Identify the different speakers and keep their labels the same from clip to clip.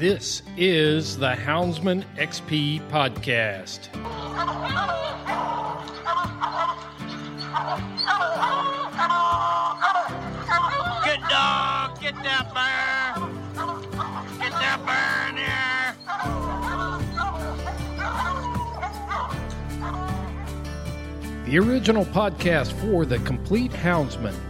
Speaker 1: This is the Houndsman XP podcast.
Speaker 2: Good dog, get that bear. Get that bear in here.
Speaker 1: The original podcast for the complete Houndsman.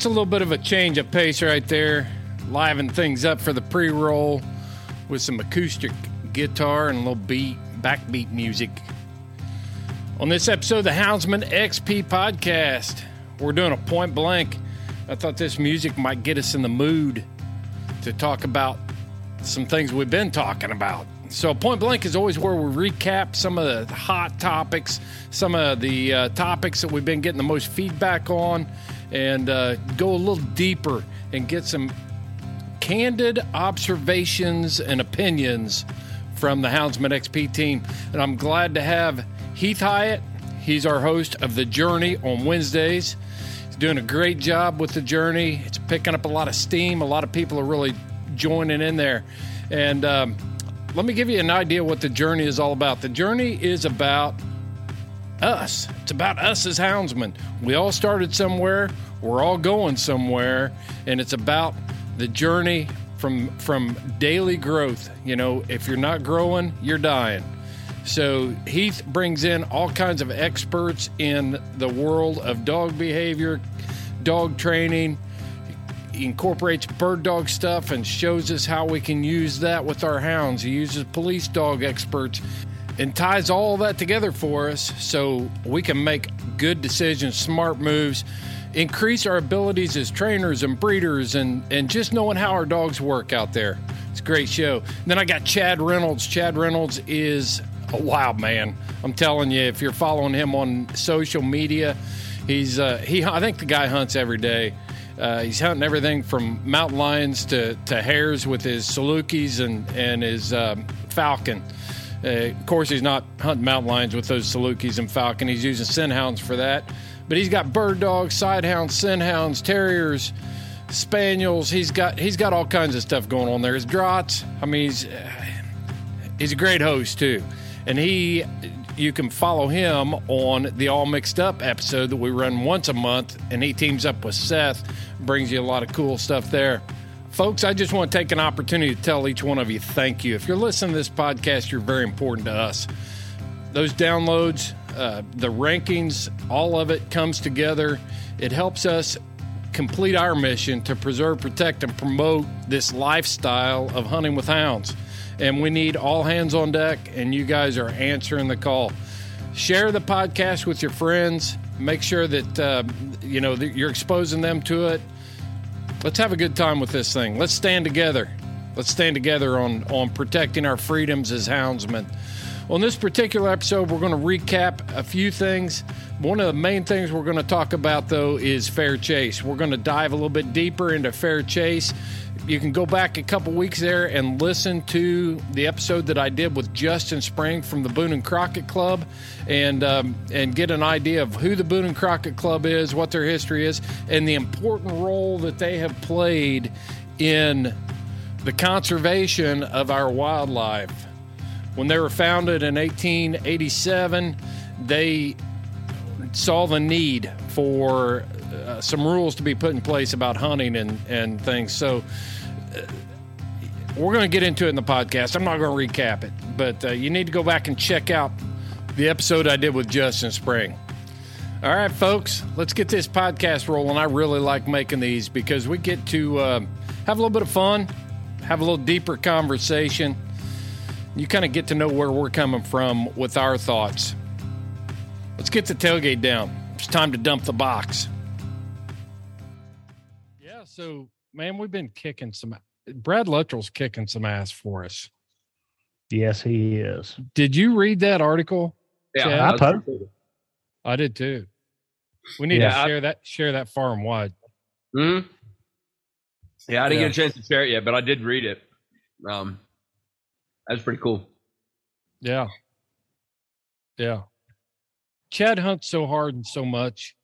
Speaker 1: That's a little bit of a change of pace right there. Liven things up for the pre roll with some acoustic guitar and a little beat, backbeat music. On this episode of the Houndsman XP podcast, we're doing a point blank. I thought this music might get us in the mood to talk about some things we've been talking about. So, point blank is always where we recap some of the hot topics, some of the uh, topics that we've been getting the most feedback on, and uh, go a little deeper and get some candid observations and opinions from the Houndsman XP team. And I'm glad to have Heath Hyatt. He's our host of The Journey on Wednesdays. He's doing a great job with The Journey. It's picking up a lot of steam. A lot of people are really joining in there. And um, let me give you an idea what The Journey is all about. The Journey is about us. It's about us as houndsmen. We all started somewhere. We're all going somewhere, and it's about the journey from from daily growth. You know, if you're not growing, you're dying. So Heath brings in all kinds of experts in the world of dog behavior, dog training. He incorporates bird dog stuff and shows us how we can use that with our hounds. He uses police dog experts and ties all that together for us so we can make good decisions, smart moves, increase our abilities as trainers and breeders, and, and just knowing how our dogs work out there. It's a great show. And then I got Chad Reynolds. Chad Reynolds is a wild man. I'm telling you, if you're following him on social media, he's uh, he. I think the guy hunts every day. Uh, he's hunting everything from mountain lions to, to hares with his Salukis and and his um, falcon. Uh, of course, he's not hunting mountain lions with those Salukis and falcon. He's using scent hounds for that. But he's got bird dogs, side hounds, scent hounds, terriers, spaniels. He's got he's got all kinds of stuff going on there. His drahts. I mean, he's he's a great host too, and he you can follow him on the All Mixed Up episode that we run once a month, and he teams up with Seth, brings you a lot of cool stuff there. Folks, I just want to take an opportunity to tell each one of you thank you. If you're listening to this podcast, you're very important to us. Those downloads, uh, the rankings, all of it comes together. It helps us complete our mission to preserve, protect, and promote this lifestyle of hunting with hounds. And we need all hands on deck, and you guys are answering the call. Share the podcast with your friends. Make sure that uh, you know that you're exposing them to it. Let's have a good time with this thing. Let's stand together. Let's stand together on on protecting our freedoms as houndsmen. On this particular episode, we're going to recap a few things. One of the main things we're going to talk about, though, is fair chase. We're going to dive a little bit deeper into fair chase. You can go back a couple weeks there and listen to the episode that I did with Justin Spring from the Boone and Crockett Club, and um, and get an idea of who the Boone and Crockett Club is, what their history is, and the important role that they have played in the conservation of our wildlife. When they were founded in 1887, they saw the need for uh, some rules to be put in place about hunting and, and things. So uh, we're going to get into it in the podcast. I'm not going to recap it, but uh, you need to go back and check out the episode I did with Justin Spring. All right, folks, let's get this podcast rolling. I really like making these because we get to uh, have a little bit of fun, have a little deeper conversation. You kind of get to know where we're coming from with our thoughts. Let's get the tailgate down. It's time to dump the box. Yeah, so man, we've been kicking some. Brad Luttrell's kicking some ass for us.
Speaker 3: Yes, he is.
Speaker 1: Did you read that article?
Speaker 4: Yeah,
Speaker 1: Chad?
Speaker 3: I
Speaker 4: that's
Speaker 3: po-
Speaker 1: I did too. We need
Speaker 4: Yeah,
Speaker 1: to
Speaker 4: I-
Speaker 1: share that share that far and wide.
Speaker 4: Mhm. Yeah, I didn't
Speaker 1: Yeah.
Speaker 4: get a chance to share it yet, but I did read it. Um, that's pretty cool.
Speaker 1: Yeah. Yeah. Chad hunts so hard and so much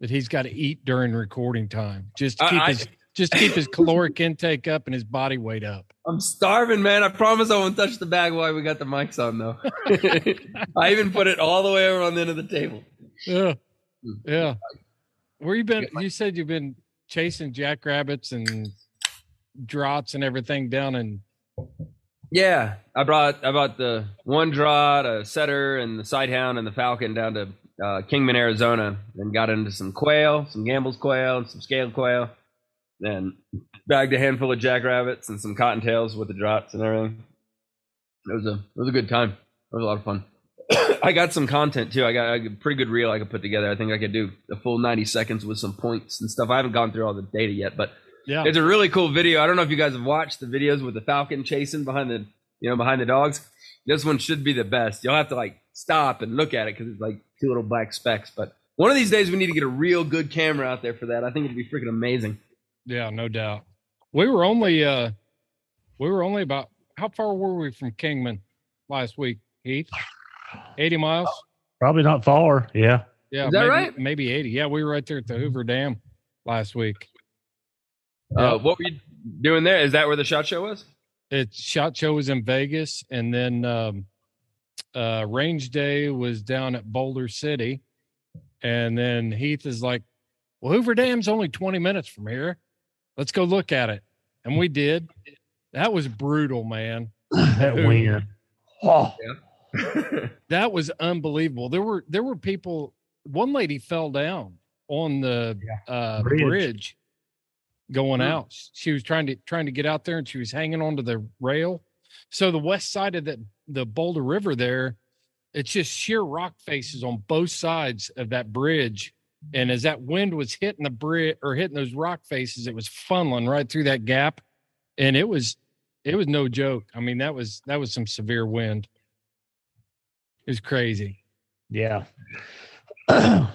Speaker 1: that he's got to eat during recording time just to keep
Speaker 4: I-
Speaker 1: his just to keep his caloric intake up and his body weight up.
Speaker 4: I'm starving, man. I promise I won't touch the bag while we got the mics on, though. I even put it all the way over on the end of the table.
Speaker 1: Yeah.
Speaker 4: Hmm.
Speaker 1: Yeah. Where you been? You said you've been chasing jackrabbits and drahts and everything down in
Speaker 4: Yeah, I brought I brought the one draht, a setter, and the sighthound and the falcon down to uh, Kingman, Arizona, and got into some quail, some Gambel's quail, and some scaled quail, and bagged a handful of jackrabbits and some cottontails with the drahts and everything. It was a it was a good time. It was a lot of fun. I got some content too. I got a pretty good reel I could put together. I think I could do a full ninety seconds with some points and stuff. I haven't gone through all the data yet, but
Speaker 1: yeah.
Speaker 4: it's a really cool video. I don't know if you guys have watched the videos with the falcon chasing behind the you know behind the dogs. This one should be the best. You'll have to like stop and look at it because it's like two little black specks. But one of these days we need to get a real good camera out there for that. I think it'd be freaking amazing.
Speaker 1: Yeah, no doubt. We were only uh we were only about how far were we from Kingman last week, Heath? 80 miles?
Speaker 3: Probably not far. Yeah.
Speaker 1: Yeah,
Speaker 4: Is that
Speaker 1: maybe,
Speaker 4: right?
Speaker 1: maybe 80. Yeah, we were right there at the Hoover Dam last week.
Speaker 4: Uh, what were you doing there? Is that where the shot show was?
Speaker 1: It shot show was in Vegas and then um uh range day was down at Boulder City. And then Heath is like, Well, Hoover Dam's only 20 minutes from here. Let's go look at it. And we did. That was brutal, man.
Speaker 3: that
Speaker 1: Ooh.
Speaker 3: wind. Oh,
Speaker 1: That was unbelievable. There were there were people. One lady fell down on the uh,
Speaker 3: Bridge.
Speaker 1: bridge. Going
Speaker 4: Hmm.
Speaker 1: out. She was trying to trying to get out there, and she was hanging onto the rail. So the west side of the the Boulder River there it's just sheer rock faces on both sides of that bridge. And as that wind was hitting the bridge or hitting those rock faces, it was funneling right through that gap. And it was it was no joke. I mean, that was that was some severe wind. It was crazy.
Speaker 5: Yeah. when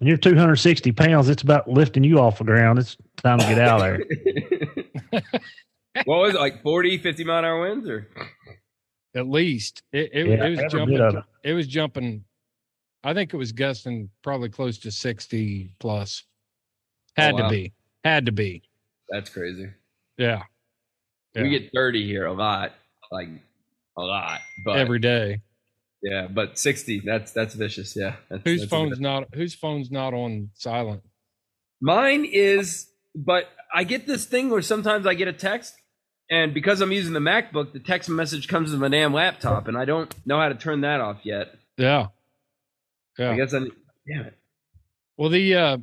Speaker 5: you're 260 pounds, it's about lifting you off the ground. It's time to get out of there.
Speaker 4: what was it like 40, 50 mile an hour winds or?
Speaker 1: At least it it,
Speaker 5: Yeah,
Speaker 1: it was jumping.
Speaker 5: it.
Speaker 1: It was jumping. I think it was gusting probably close to sixty plus. Oh, Had
Speaker 4: Oh, wow.
Speaker 1: to be. Had to be.
Speaker 4: That's crazy.
Speaker 1: Yeah.
Speaker 4: We get 30 here a lot, like a lot. But
Speaker 1: Every day.
Speaker 4: yeah, but 60, that's that's vicious. Yeah. That's,
Speaker 1: Whose
Speaker 4: that's
Speaker 1: phone's not whose phone's not on silent?
Speaker 4: Mine is, but I get this thing where sometimes I get a text, and because I'm using the MacBook, the text message comes to my damn laptop, and I don't know how to turn that off yet.
Speaker 1: Yeah. Yeah.
Speaker 4: I guess I. Damn it.
Speaker 1: Well, the uh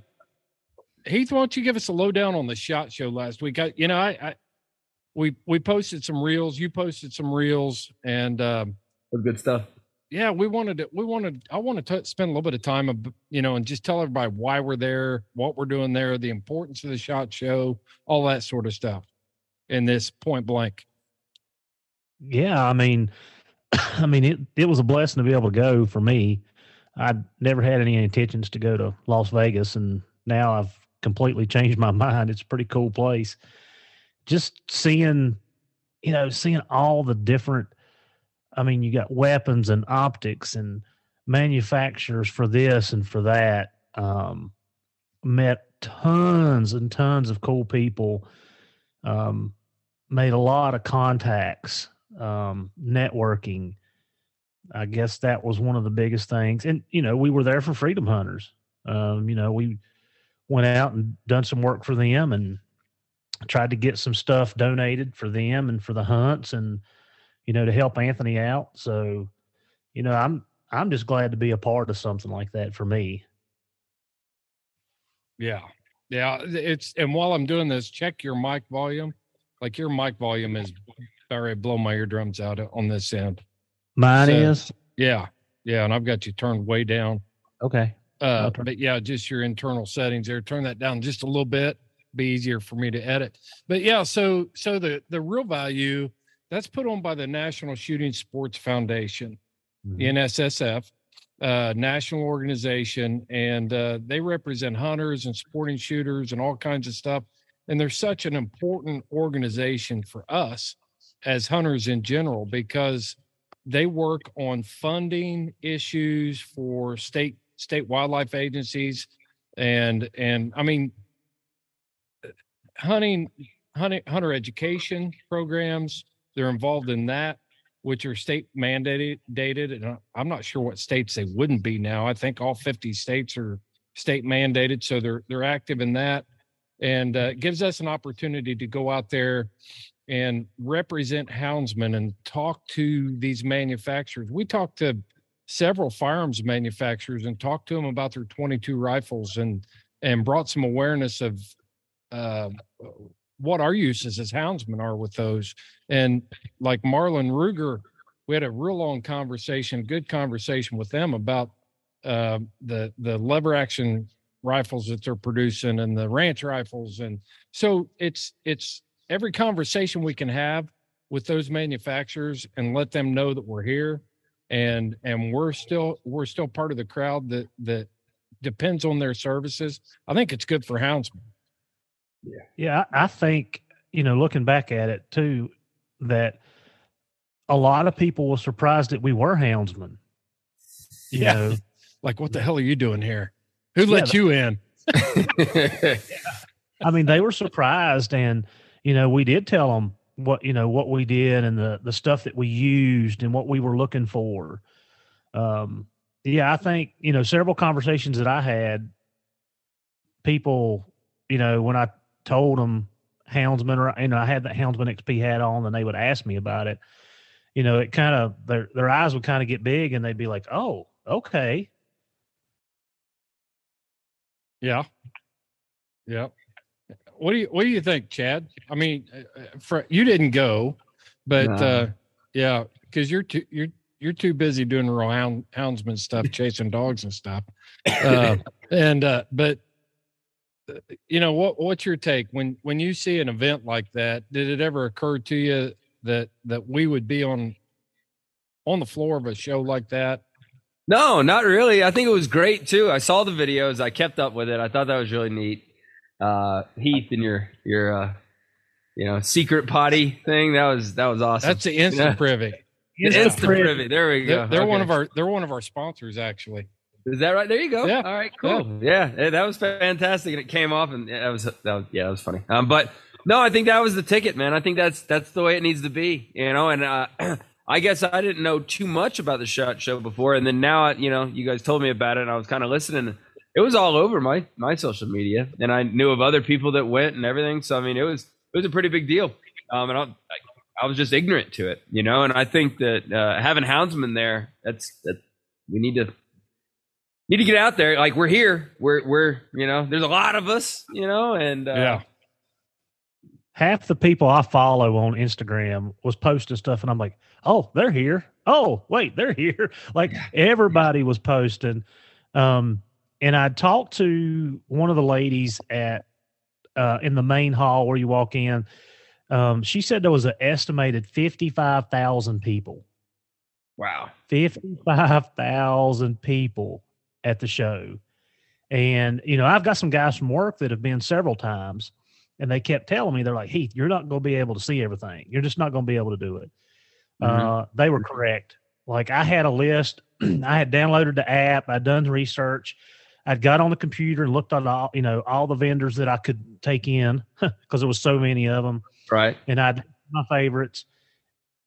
Speaker 1: Heath, why don't you give us a lowdown on the shot show last week? I, you know, I, I we we posted some reels. You posted some reels, and um,
Speaker 4: good stuff.
Speaker 1: Yeah, we wanted to. We wanted. I want to spend a little bit of time, you know, and just tell everybody why we're there, what we're doing there, the importance of the shot show, all that sort of stuff. In this point blank,
Speaker 5: Yeah, I mean, I mean, it it was a blessing to be able to go for me. I never had any intentions to go to Las Vegas, and now I've completely changed my mind. It's a pretty cool place. Just seeing, you know, seeing all the different. I mean, you got weapons and optics and manufacturers for this and for that. Um, met tons and tons of cool people. Um, made a lot of contacts, um, networking. I guess that was one of the biggest things. And, you know, we were there for Freedom Hunters. Um, you know, we went out and done some work for them and tried to get some stuff donated for them and for the hunts and, you know, to help Anthony out. So, you know, I'm, I'm just glad to be a part of something like that for me.
Speaker 1: yeah, yeah. It's and while I'm doing this, check your mic volume. Like your mic volume is already blow my eardrums out on this end.
Speaker 5: Mine
Speaker 1: So-
Speaker 5: is
Speaker 1: Yeah, yeah, and I've got you turned way down.
Speaker 5: okay.
Speaker 1: Uh, but yeah, just your internal settings there. Turn that down just a little bit. Be easier for me to edit. But yeah, so so the the real value that's put on by the National Shooting Sports Foundation,
Speaker 5: Mhm.
Speaker 1: the NSSF, uh, national organization, and uh, they represent hunters and sporting shooters and all kinds of stuff. And they're such an important organization for us as hunters in general because they work on funding issues for state state wildlife agencies and and i mean hunting hunting hunter education programs they're involved in that which are state mandated dated and i'm not sure what states they wouldn't be now i think all 50 states are state mandated so they're they're active in that and uh, gives us an opportunity to go out there and represent houndsmen and talk to these manufacturers. We talked to several firearms manufacturers and talked to them about their 22 rifles and and brought some awareness of uh, what our uses as houndsmen are with those. And like Marlin Ruger, we had a real long conversation, good conversation with them about uh, the the lever action rifles that they're producing and the ranch rifles. And so it's it's every conversation we can have with those manufacturers and let them know that we're here. And and we're still we're still part of the crowd that that depends on their services. I think it's good for houndsmen
Speaker 5: Yeah, I I think, you know, looking back at it too, that a lot of people were surprised that we were houndsmen. You
Speaker 1: Yeah.
Speaker 5: know,
Speaker 1: like what the hell are you doing here who
Speaker 5: Yeah,
Speaker 1: let
Speaker 5: the-
Speaker 1: you in
Speaker 5: I mean, they were surprised, and you know, we did tell them what you know what we did and the the stuff that we used and what we were looking for. Um, yeah, I think you know several conversations that I had, people, you know, when I told them houndsman or you know I had the houndsman XP hat on, and they would ask me about it. You know, it kind of their their eyes would kind of get big, and they'd be like, "Oh, okay."
Speaker 1: yeah yeah what do you what do you think chad i mean uh, uh, for you didn't go but
Speaker 4: No.
Speaker 1: uh yeah because you're too you're you're too busy doing real hound, houndsman stuff, chasing dogs and stuff. Uh, and uh, but you know what? What's your take when when you see an event like that? Did it ever occur to you that that we would be on on the floor of a show like that?
Speaker 4: No, not really. I think it was great too. I saw the videos. I kept up with it. I thought that was really neat. Uh, Heath and your your uh, you know secret potty thing that was that was awesome.
Speaker 1: That's the instant
Speaker 4: Yeah.
Speaker 1: privy.
Speaker 4: Instant privy. There we go.
Speaker 1: They're, they're one of our they're one of our sponsors actually.
Speaker 4: Is that right? There you go.
Speaker 1: Yeah.
Speaker 4: All right. Cool. Yeah. yeah, that was fantastic, and it came off, and that was that was yeah, that was funny. Um, but no, I think that was the ticket, man. I think that's that's the way it needs to be, you know. And uh, I guess I didn't know too much about the shot show before, and then now, you know, you guys told me about it, and I was kind of listening. It was all over my my social media, and I knew of other people that went and everything. So I mean, it was it was a pretty big deal. Um, and I, I, I was just ignorant to it, you know. And I think that uh, having Houndsman there, that's that we need to need to get out there. Like we're here, we're we're you know, there's a lot of us, you know, and uh,
Speaker 1: Yeah.
Speaker 5: half the people I follow on Instagram was posting stuff, and I'm like, oh, they're here. Oh, wait, they're here. Like everybody was posting. Um, and I talked to one of the ladies at uh, in the main hall where you walk in. Um, she said there was an estimated fifty five thousand people.
Speaker 4: wow,
Speaker 5: Fifty five thousand people at the show. And, you know, I've got some guys from work that have been several times and they kept telling me, they're like, Heath, you're not going to be able to see everything. You're just not going to be able to do it. Uh, they were correct. Like I had a list, I had downloaded the app, I'd done research. I'd got on the computer and looked at all, you know, all the vendors that I could take in because there was so many of them
Speaker 4: right,
Speaker 5: and I had my favorites.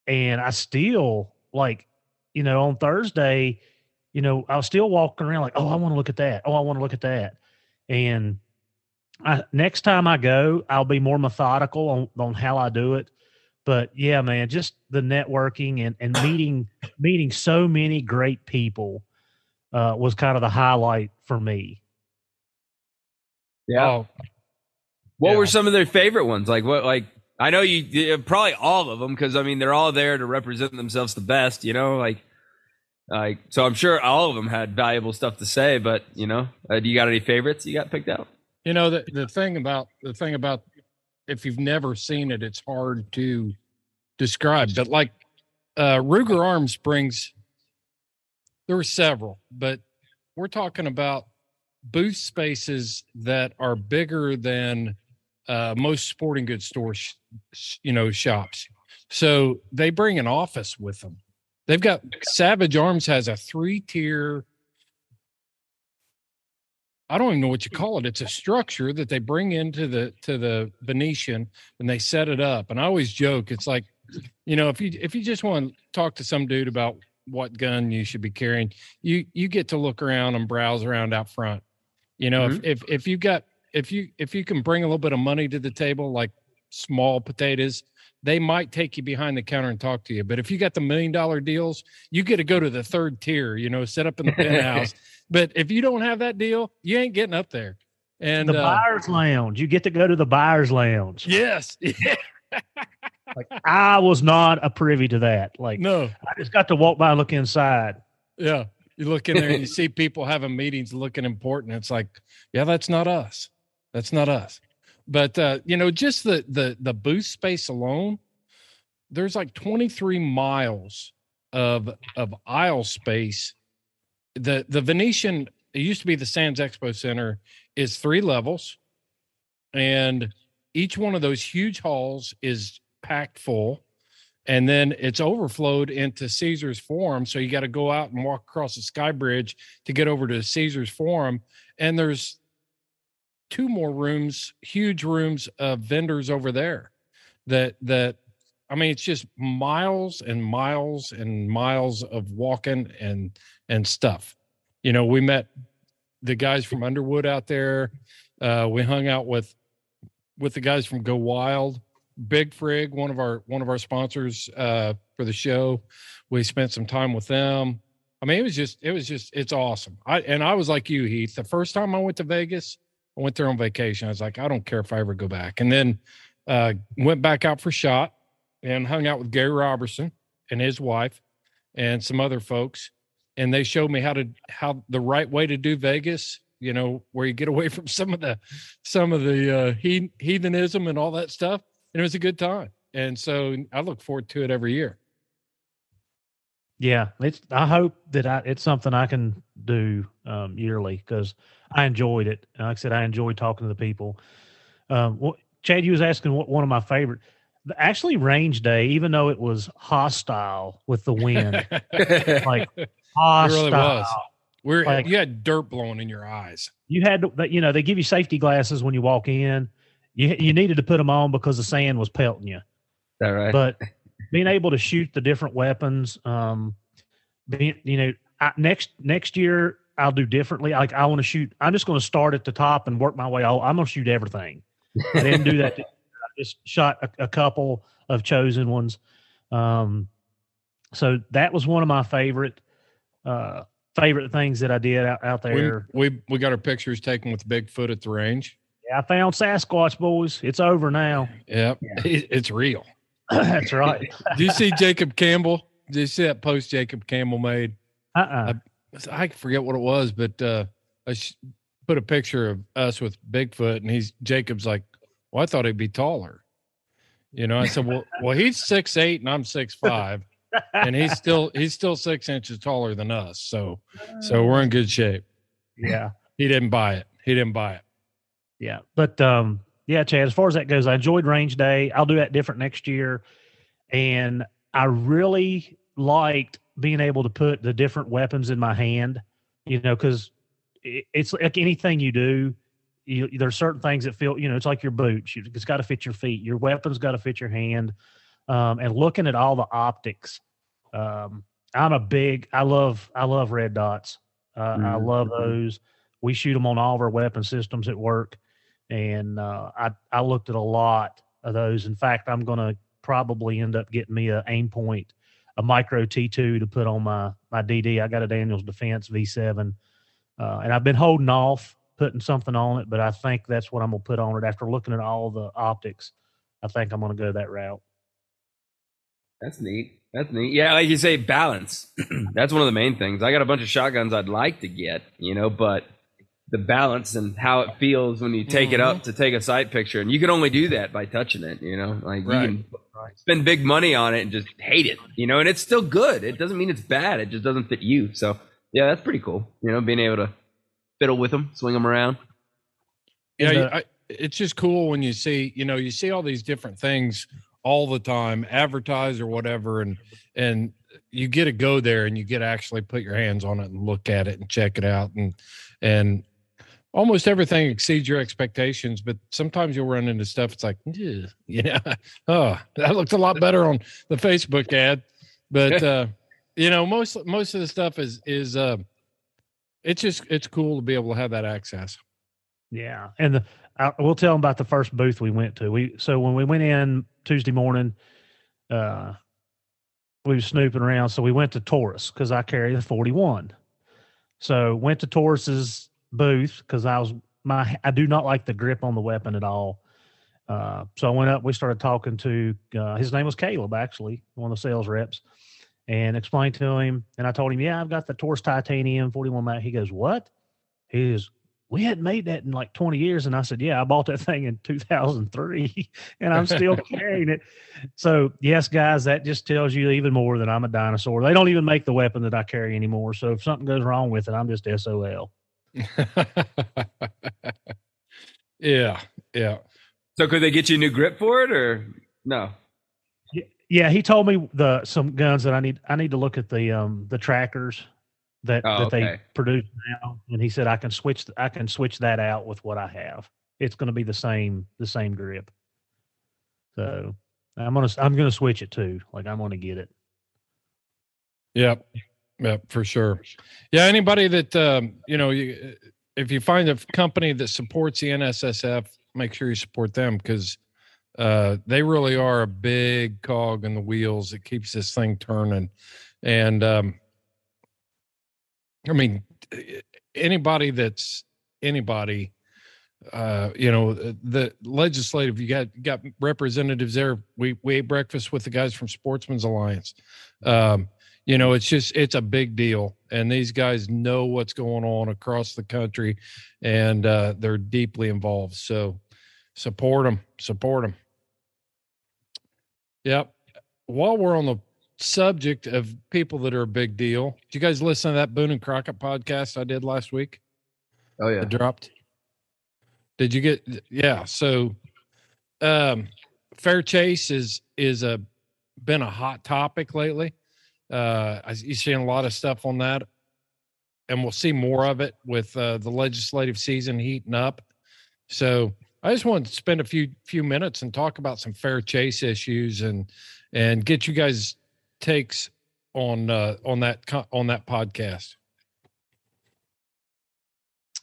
Speaker 5: And I still like, you know, on Thursday, you know, I was still walking around like, oh, I want to look at that. Oh, I want to look at that. And I, next time I go, I'll be more methodical on, on how I do it. But yeah, man, just the networking and, and meeting meeting so many great people uh, was kind of the highlight for me.
Speaker 4: yeah.
Speaker 1: Oh,
Speaker 4: What
Speaker 1: Yeah.
Speaker 4: were some of their favorite ones? Like what? Like I know you probably all of them because I mean they're all there to represent themselves the best. You know, like like so I'm sure all of them had valuable stuff to say. But you know, uh, do you got any favorites you got picked out?
Speaker 1: You know the the thing about the thing about if you've never seen it, it's hard to describe. But like uh Ruger Arm Springs, there were several, but we're talking about booth spaces that are bigger than uh, most sporting goods stores, you know, shops. So they bring an office with them. They've got Savage Arms has a three tier. I don't even know what you call it. It's a structure that they bring into the to the Venetian and they set it up. And I always joke, it's like, you know, if you if you just want to talk to some dude about what gun you should be carrying, you you get to look around and browse around out front. You know, if mm-hmm. if if you got if you if you can bring a little bit of money to the table, like small potatoes, they might take you behind the counter and talk to you. But if you got the million dollar deals, you get to go to the third tier, you know, set up in the penthouse. but if you don't have that deal, you ain't getting up there. And
Speaker 5: the
Speaker 1: uh,
Speaker 5: buyer's lounge. You get to go to the buyer's lounge.
Speaker 1: yes, yeah,
Speaker 5: Like I was not a privy to that. Like
Speaker 1: no,
Speaker 5: I just got to walk by and look inside.
Speaker 1: yeah. You look in there and you see people having meetings looking important. It's like, yeah, that's not us. That's not us. But uh, you know, just the the the booth space alone, there's like 23 miles of of aisle space. The the Venetian, it used to be the Sands Expo Center, is three levels, and each one of those huge halls is packed full and then it's overflowed into Caesar's Forum. So you got to go out and walk across the sky bridge to get over to Caesar's Forum. And there's two more rooms, huge rooms of vendors over there. That that I mean, it's just miles and miles and miles of walking and and stuff. You know, we met the guys from Underwood out there. Uh, we hung out with with the guys from Go Wild. Big Frig, one of our one of our sponsors uh, for the show. We spent some time with them. I mean, it was just it was just it's awesome. I and I was like you, Heath. The first time I went to Vegas, I went there on vacation. I was like, I don't care if I ever go back. And then uh, went back out for shot and hung out with Gary Robertson and his wife. and some other folks, and they showed me how to how the right way to do Vegas. You know, where you get away from some of the some of the uh, he, heathenism and all that stuff, and it was a good time. And so I look forward to it every year.
Speaker 5: Yeah, it's. I hope that I it's something I can do um, yearly because I enjoyed it. And like I said, I enjoyed talking to the people. Um, well, Chad, you was asking what one of my favorite. Actually, range day, even though it was hostile with the wind, like hostile.
Speaker 1: It really was. We're
Speaker 5: Like-
Speaker 1: you had dirt blowing in your eyes.
Speaker 5: You had to, you know, they give you safety glasses when you walk in. You you needed to put them on because the sand was pelting you.
Speaker 4: that right?
Speaker 5: but being able to shoot the different weapons um being you know I, next next year i'll do differently. Like i want to shoot i'm just going to start at the top and work my way all i'm going to shoot everything. I didn't do that i just shot a, a couple of chosen ones. Um so that was one of my favorite uh favorite things that i did out, out there.
Speaker 1: we we got our pictures taken with Bigfoot at the range.
Speaker 5: yeah, i found sasquatch boys. It's over now.
Speaker 1: Yep, it, it's real.
Speaker 5: That's right
Speaker 1: Do you see Jacob Campbell? Did you see that post Jacob Campbell made?
Speaker 5: uh-uh
Speaker 1: I forget what it was, but uh, I sh- put a picture of us with Bigfoot, and he's Jacob's like, "Well, I thought he'd be taller." You know, I said, "Well, well, he's six eight, and I'm six five, and he's still he's still six inches taller than us. So, so we're in good shape."
Speaker 5: yeah
Speaker 1: He didn't buy it. He didn't buy it.
Speaker 5: Yeah, but um, yeah, Chad. As far as that goes, I enjoyed range day. I'll do that different next year, and I really liked being able to put the different weapons in my hand. You know, because it's like anything you do. You, there's certain things that feel, you know, it's like your boots. You, it's got to fit your feet. Your weapon's got to fit your hand. Um, and looking at all the optics, um, I'm a big. I love. I love red dots. Uh, I
Speaker 4: Mhm,
Speaker 5: love
Speaker 4: mhm.
Speaker 5: those. We shoot them on all of our weapon systems at work and uh, I I looked at a lot of those. In fact, I'm going to probably end up getting me a Aimpoint, a micro T2 to put on my my DD. I got a Daniels Defense V7, uh, and I've been holding off putting something on it, but I think that's what I'm going to put on it after looking at all the optics. I think I'm going to go that route.
Speaker 4: That's neat. That's neat. Yeah, like you say, balance. That's one of the main things. I got a bunch of shotguns I'd like to get, you know, but the balance and how it feels when you take it up mm-hmm. to take a sight picture, and you can only do that by touching it, you know. Like
Speaker 1: Right.
Speaker 4: you can spend big money on it and just hate it, you know, and it's still good. It doesn't mean it's bad. It just doesn't fit you. So yeah, that's pretty cool. You know, being able to fiddle with them, swing them around.
Speaker 1: Yeah,
Speaker 5: And,
Speaker 1: you- I, it's just cool when you see, you know, you see all these different things all the time, advertised or whatever, and and you get to go there and you get to actually put your hands on it and look at it and check it out, and and almost everything exceeds your expectations. But sometimes you'll run into stuff. It's like, yeah, oh, that looked a lot better on the Facebook ad, but uh, you know, most most of the stuff is is uh, it's just it's cool to be able to have that access.
Speaker 5: Yeah, and the, I, we'll tell them about the first booth we went to. We so when we went in Tuesday morning, uh, we were snooping around. So we went to Taurus because I carry the forty one. So went to Taurus's booth because I was my I do not like the grip on the weapon at all. Uh, so I went up. We started talking to uh, his name was Caleb, actually one of the sales reps, and explained to him. And I told him, "Yeah, I've got the Taurus titanium forty one mag." He goes, "What?" He goes, we hadn't made that in like 20 years. And I said, yeah, I bought that thing in 2003 and I'm still carrying it. So yes, guys, that just tells you even more that I'm a dinosaur. They don't even make the weapon that I carry anymore. So if something goes wrong with it, I'm just SOL.
Speaker 1: yeah, yeah.
Speaker 4: So could they get you a new grip for it or no?
Speaker 5: Yeah. He told me the, some guns that I need, I need to look at the, um, the trackers that,
Speaker 4: Oh,
Speaker 5: that they produce now. And he said, I can switch, I can switch that out with what I have. It's going to be the same, the same grip. So I'm going to, I'm going to switch it too. Like I'm going to get it.
Speaker 1: Yep. Yep, for sure. Yeah, anybody that um, you know, you, if you find a company that supports the NSSF, make sure you support them because uh, they really are a big cog in the wheels that keeps this thing turning. And um, I mean, anybody that's anybody, uh, you know, the legislative, you got got representatives there. We we ate breakfast with the guys from Sportsman's Alliance. Um, You know, it's just it's a big deal, and these guys know what's going on across the country, and uh, they're deeply involved. So support them, support them. Yep. While we're on the subject of people that are a big deal, did you guys listen to that Boone and Crockett podcast I did last week?
Speaker 4: Oh yeah,
Speaker 1: It dropped. Did you get? Yeah. So, um, fair chase is is a been a hot topic lately. Uh, you're seeing a lot of stuff on that, and we'll see more of it with uh, the legislative season heating up. So, I just wanted to spend a few few minutes and talk about some fair chase issues and and get you guys takes on uh, on that on that podcast.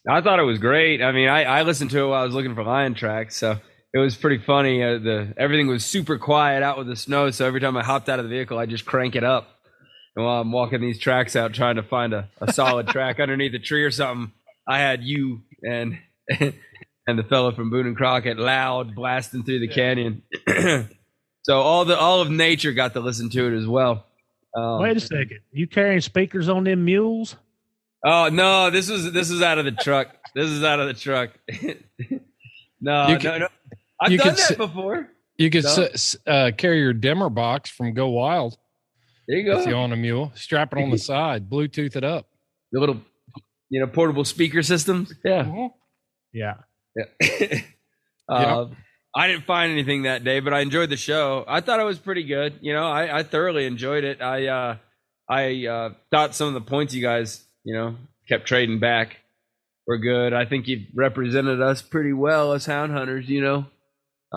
Speaker 4: I thought it was great. I mean, I, I listened to it while I was looking for lion tracks, so it was pretty funny. Uh, the everything was super quiet out with the snow, so every time I hopped out of the vehicle, I just crank it up. And while I'm walking these tracks out, trying to find a, a solid track underneath a tree or something, I had you and and the fellow from Boone and Crockett loud blasting through the canyon. so all the all of nature got to listen to it as well. Um,
Speaker 5: Wait a second. You carrying speakers on them mules?
Speaker 4: Oh no, this was this is out of the truck. This is out of the truck. no,
Speaker 1: You
Speaker 4: no,
Speaker 1: can-
Speaker 4: no. I've
Speaker 1: you
Speaker 4: done that
Speaker 1: sit-
Speaker 4: before.
Speaker 1: You could
Speaker 4: No.
Speaker 1: s- s- uh, carry your dimmer box from Go Wild
Speaker 4: There you
Speaker 1: if
Speaker 4: go.
Speaker 1: you're on a mule, strap it on the side, Bluetooth it up.
Speaker 4: The little, you know, portable speaker systems. Yeah.
Speaker 1: Mhm.
Speaker 5: Yeah.
Speaker 4: Yeah. uh, I didn't find anything that day, but I enjoyed the show. I thought it was pretty good. You know, I, I thoroughly enjoyed it. I uh, I uh, thought some of the points you guys, you know, kept trading back were good. I think you represented us pretty well as hound hunters. You know,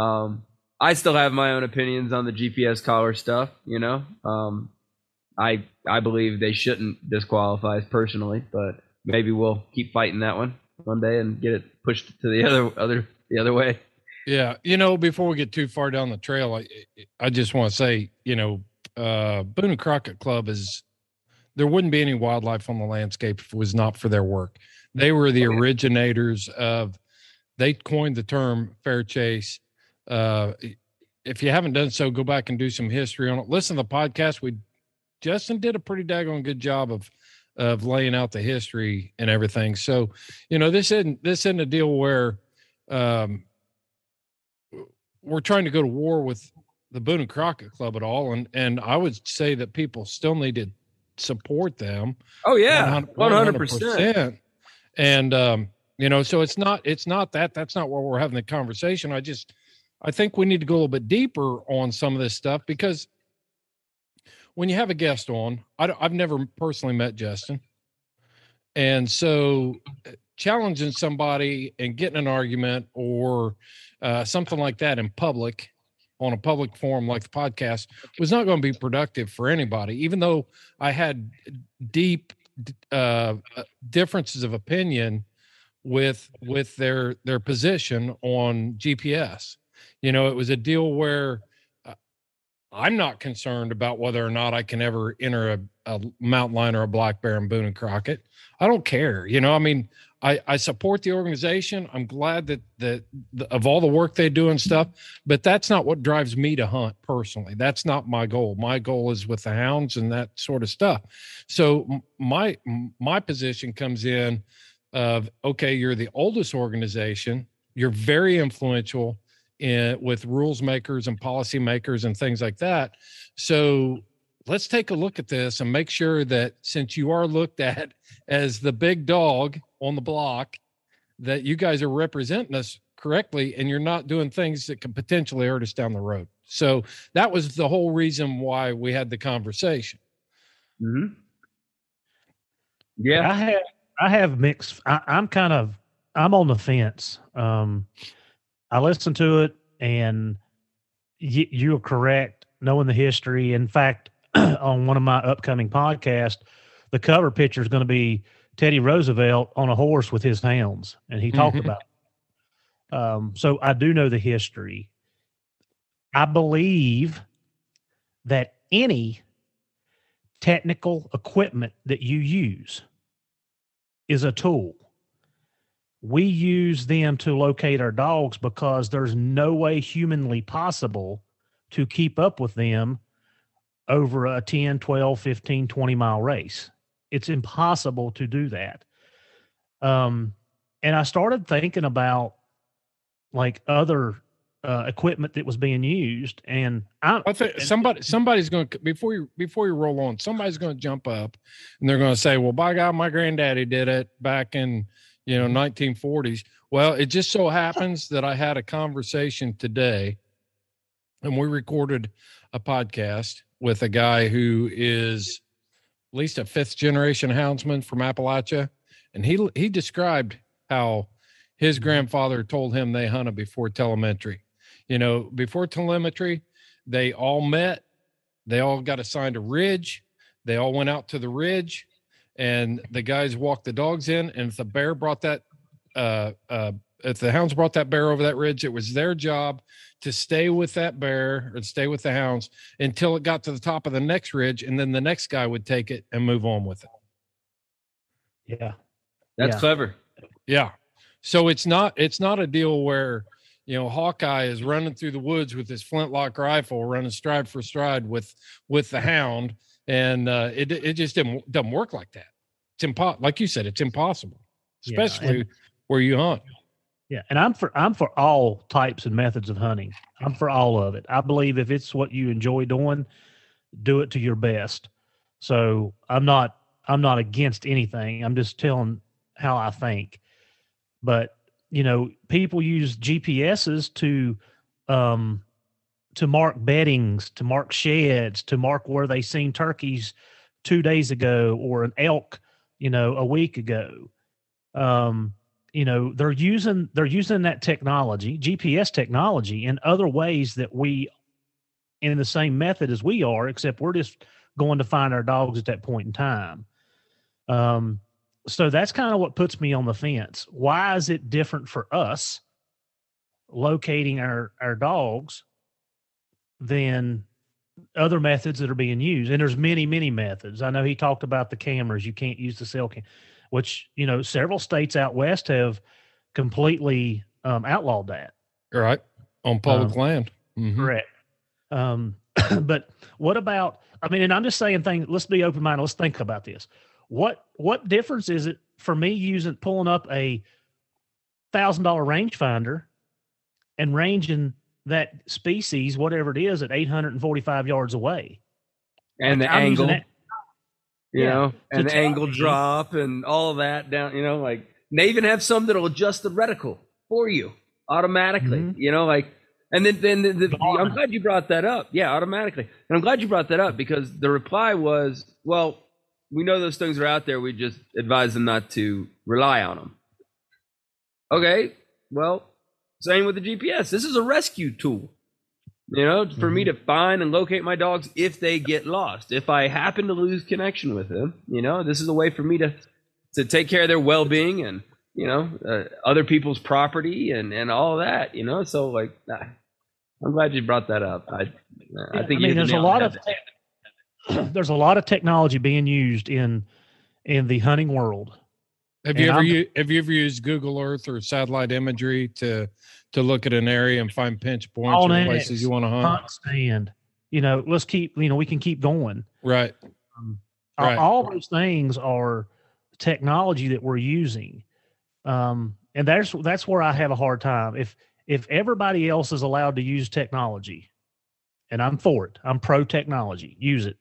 Speaker 4: um, I still have my own opinions on the GPS collar stuff. You know, um, I I believe they shouldn't disqualify us personally, but maybe we'll keep fighting that one one day and get it pushed to the other other the other way.
Speaker 1: Yeah, you know, before we get too far down the trail, I I just want to say, you know, uh, Boone and Crockett Club is there wouldn't be any wildlife on the landscape if it was not for their work. They were the originators of. They coined the term fair chase. Uh, if you haven't done so, go back and do some history on it. Listen to the podcast. We Justin did a pretty daggone good job of of laying out the history and everything. So, you know, this isn't this isn't a deal where um, we're trying to go to war with the Boone and Crockett Club at all, and and I would say that people still need to support them.
Speaker 4: Oh yeah,
Speaker 1: 100
Speaker 4: one hundred percent.
Speaker 1: 100%. And um, you know, so it's not it's not that that's not where we're having the conversation. I just I think we need to go a little bit deeper on some of this stuff because when you have a guest on, I, have never personally met Justin, and so uh, challenging somebody and getting an argument or uh, something like that in public on a public forum like the podcast was not going to be productive for anybody even though i had deep uh, uh, differences of opinion with with their their position on gps you know it was a deal where i'm not concerned about whether or not i can ever enter a, a mountain lion or a black bear in boone and crockett i don't care you know i mean I, I support the organization. I'm glad that that the, of all the work they do and stuff, but that's not what drives me to hunt personally. That's not my goal. My goal is with the hounds and that sort of stuff. So my my position comes in of okay, you're the oldest organization. You're very influential in with rules makers and policy makers and things like that. So let's take a look at this and make sure that since you are looked at as the big dog on the block that you guys are representing us correctly and you're not doing things that could potentially hurt us down the road so that was the whole reason why we had the conversation
Speaker 4: Mm-hmm. Yeah,
Speaker 5: I have I have mixed. I, I'm kind of I'm on the fence. Um, I listened to it, and y- you're correct. Knowing the history, in fact, on one of my upcoming podcasts, the cover picture is going to be Teddy Roosevelt on a horse with his hounds, and he talked
Speaker 1: Mhm.
Speaker 5: about. It. Um, so I do know the history. I believe that any technical equipment that you use is a tool. We use them to locate our dogs because there's no way humanly possible to keep up with them over a 10, 12, 15, 20 mile race. It's impossible to do that. Um, and I started thinking about like other uh, equipment that was being used, and I,
Speaker 1: I think somebody somebody's going to before you before you roll on, somebody's going to jump up and they're going to say, "Well, by God, my granddaddy did it back in you know mm-hmm. 1940s." Well, it just so happens that I had a conversation today, and we recorded a podcast with a guy who is at least a fifth generation houndsman from Appalachia, and he he described how his mm-hmm. grandfather told him they hunted before telemetry. You know, before telemetry, they all met, they all got assigned a ridge, they all went out to the ridge, and the guys walked the dogs in. And if the bear brought that, uh, uh, if the hounds brought that bear over that ridge, it was their job to stay with that bear or stay with the hounds until it got to the top of the next ridge, and then the next guy would take it and move on with it.
Speaker 5: yeah,
Speaker 4: That's
Speaker 5: Yeah.
Speaker 4: clever.
Speaker 1: Yeah. So it's not it's not a deal where you know Hawkeye is running through the woods with his flintlock rifle, running stride for stride with with the hound, and uh, it it just didn't doesn't work like that. It's impo- like you said, it's impossible,
Speaker 5: Yeah,
Speaker 1: especially
Speaker 5: and-
Speaker 1: where you hunt.
Speaker 5: Yeah, and I'm for I'm for all types and methods of hunting. I'm for all of it. I believe if it's what you enjoy doing, do it to your best. So I'm not I'm not against anything. I'm just telling how I think. But you know, people use GPSs to um to mark beddings, to mark sheds, to mark where they seen turkeys two days ago or an elk, you know, a week ago. Um, you know they're using they're using that technology gps technology in other ways that we in the same method as we are except we're just going to find our dogs at that point in time um so that's kind of what puts me on the fence why is it different for us locating our our dogs than other methods that are being used and there's many many methods i know he talked about the cameras you can't use the cell cam which you know several states out west have completely um, outlawed that.
Speaker 1: Right on public
Speaker 5: Um,
Speaker 1: land. Mhm.
Speaker 5: Correct. Um, but what about? I mean, and I'm just saying things. Let's be open minded. Let's think about this. What what difference is it for me using pulling up a thousand dollar rangefinder and ranging that species, whatever it is, at 845 yards away?
Speaker 4: And the
Speaker 5: I'm
Speaker 4: angle,
Speaker 5: that-
Speaker 4: you
Speaker 5: Yeah,
Speaker 4: know, and the angle
Speaker 5: me-
Speaker 4: drop and all that down, you know, like they even have some that'll adjust the reticle for you automatically,
Speaker 5: Mhm.
Speaker 4: you know, like, and then, then the, the, the- I'm glad you brought that up. Yeah, automatically. And I'm glad you brought that up because the reply was, well, we know those things are out there. We just advise them not to rely on them. Okay, well, same with the GPS. This is a rescue tool. You know, for me to find and locate my dogs if they get lost. If I happen to lose connection with them, you know, this is a way for me to to take care of their well being and you know uh, other people's property and and all that. You know, so like, I'm glad you brought that up. I I think hit
Speaker 5: mean,
Speaker 4: the
Speaker 5: there's a
Speaker 4: nail on the
Speaker 5: lot of tech- there's a lot of technology being used in in the hunting world.
Speaker 1: Have you
Speaker 5: And
Speaker 1: ever u- have you ever used Google Earth or satellite imagery to to look at an area and find pinch points or places you want to hunt?
Speaker 5: Hunt stand. You know, let's keep. You know, we can keep going.
Speaker 1: Right.
Speaker 5: Um,
Speaker 1: Right.
Speaker 5: all, all those things are technology that we're using, um, and that's that's where I have a hard time. If if everybody else is allowed to use technology, and I'm for it, I'm pro technology, use it.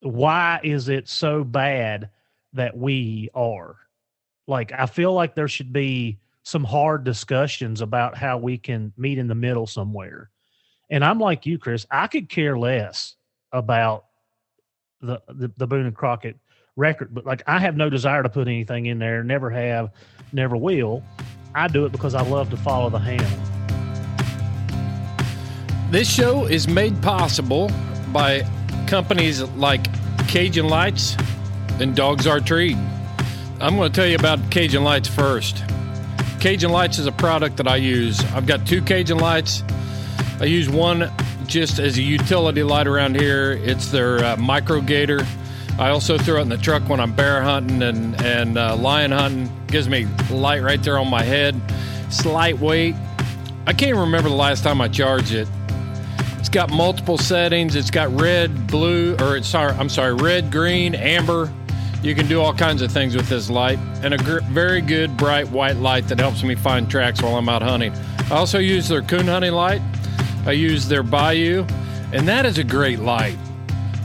Speaker 5: Why is it so bad that we are? Like, I feel like there should be some hard discussions about how we can meet in the middle somewhere. And I'm like you, Chris. I could care less about the the, the Boone and Crockett record, but like I have no desire to put anything in there. Never have, never will. I do it because I love to follow the hand.
Speaker 1: This show is made possible by companies like Cajun Lights and Dogs Are Treed. I'm going to tell you about Cajun Lights first. Cajun Lights is a product that I use. I've got two Cajun Lights. I use one just as a utility light around here. It's their uh, micro gator. I also throw it in the truck when I'm bear hunting and, and uh, lion hunting. Gives me light right there on my head. It's lightweight. I can't remember the last time I charged it. It's got multiple settings. It's got red, blue, or it's sorry, I'm sorry, red, green, amber. You can do all kinds of things with this light, and a gr- very good bright white light that helps me find tracks while I'm out hunting. I also use their coon hunting light. I use their Bayou, and that is a great light.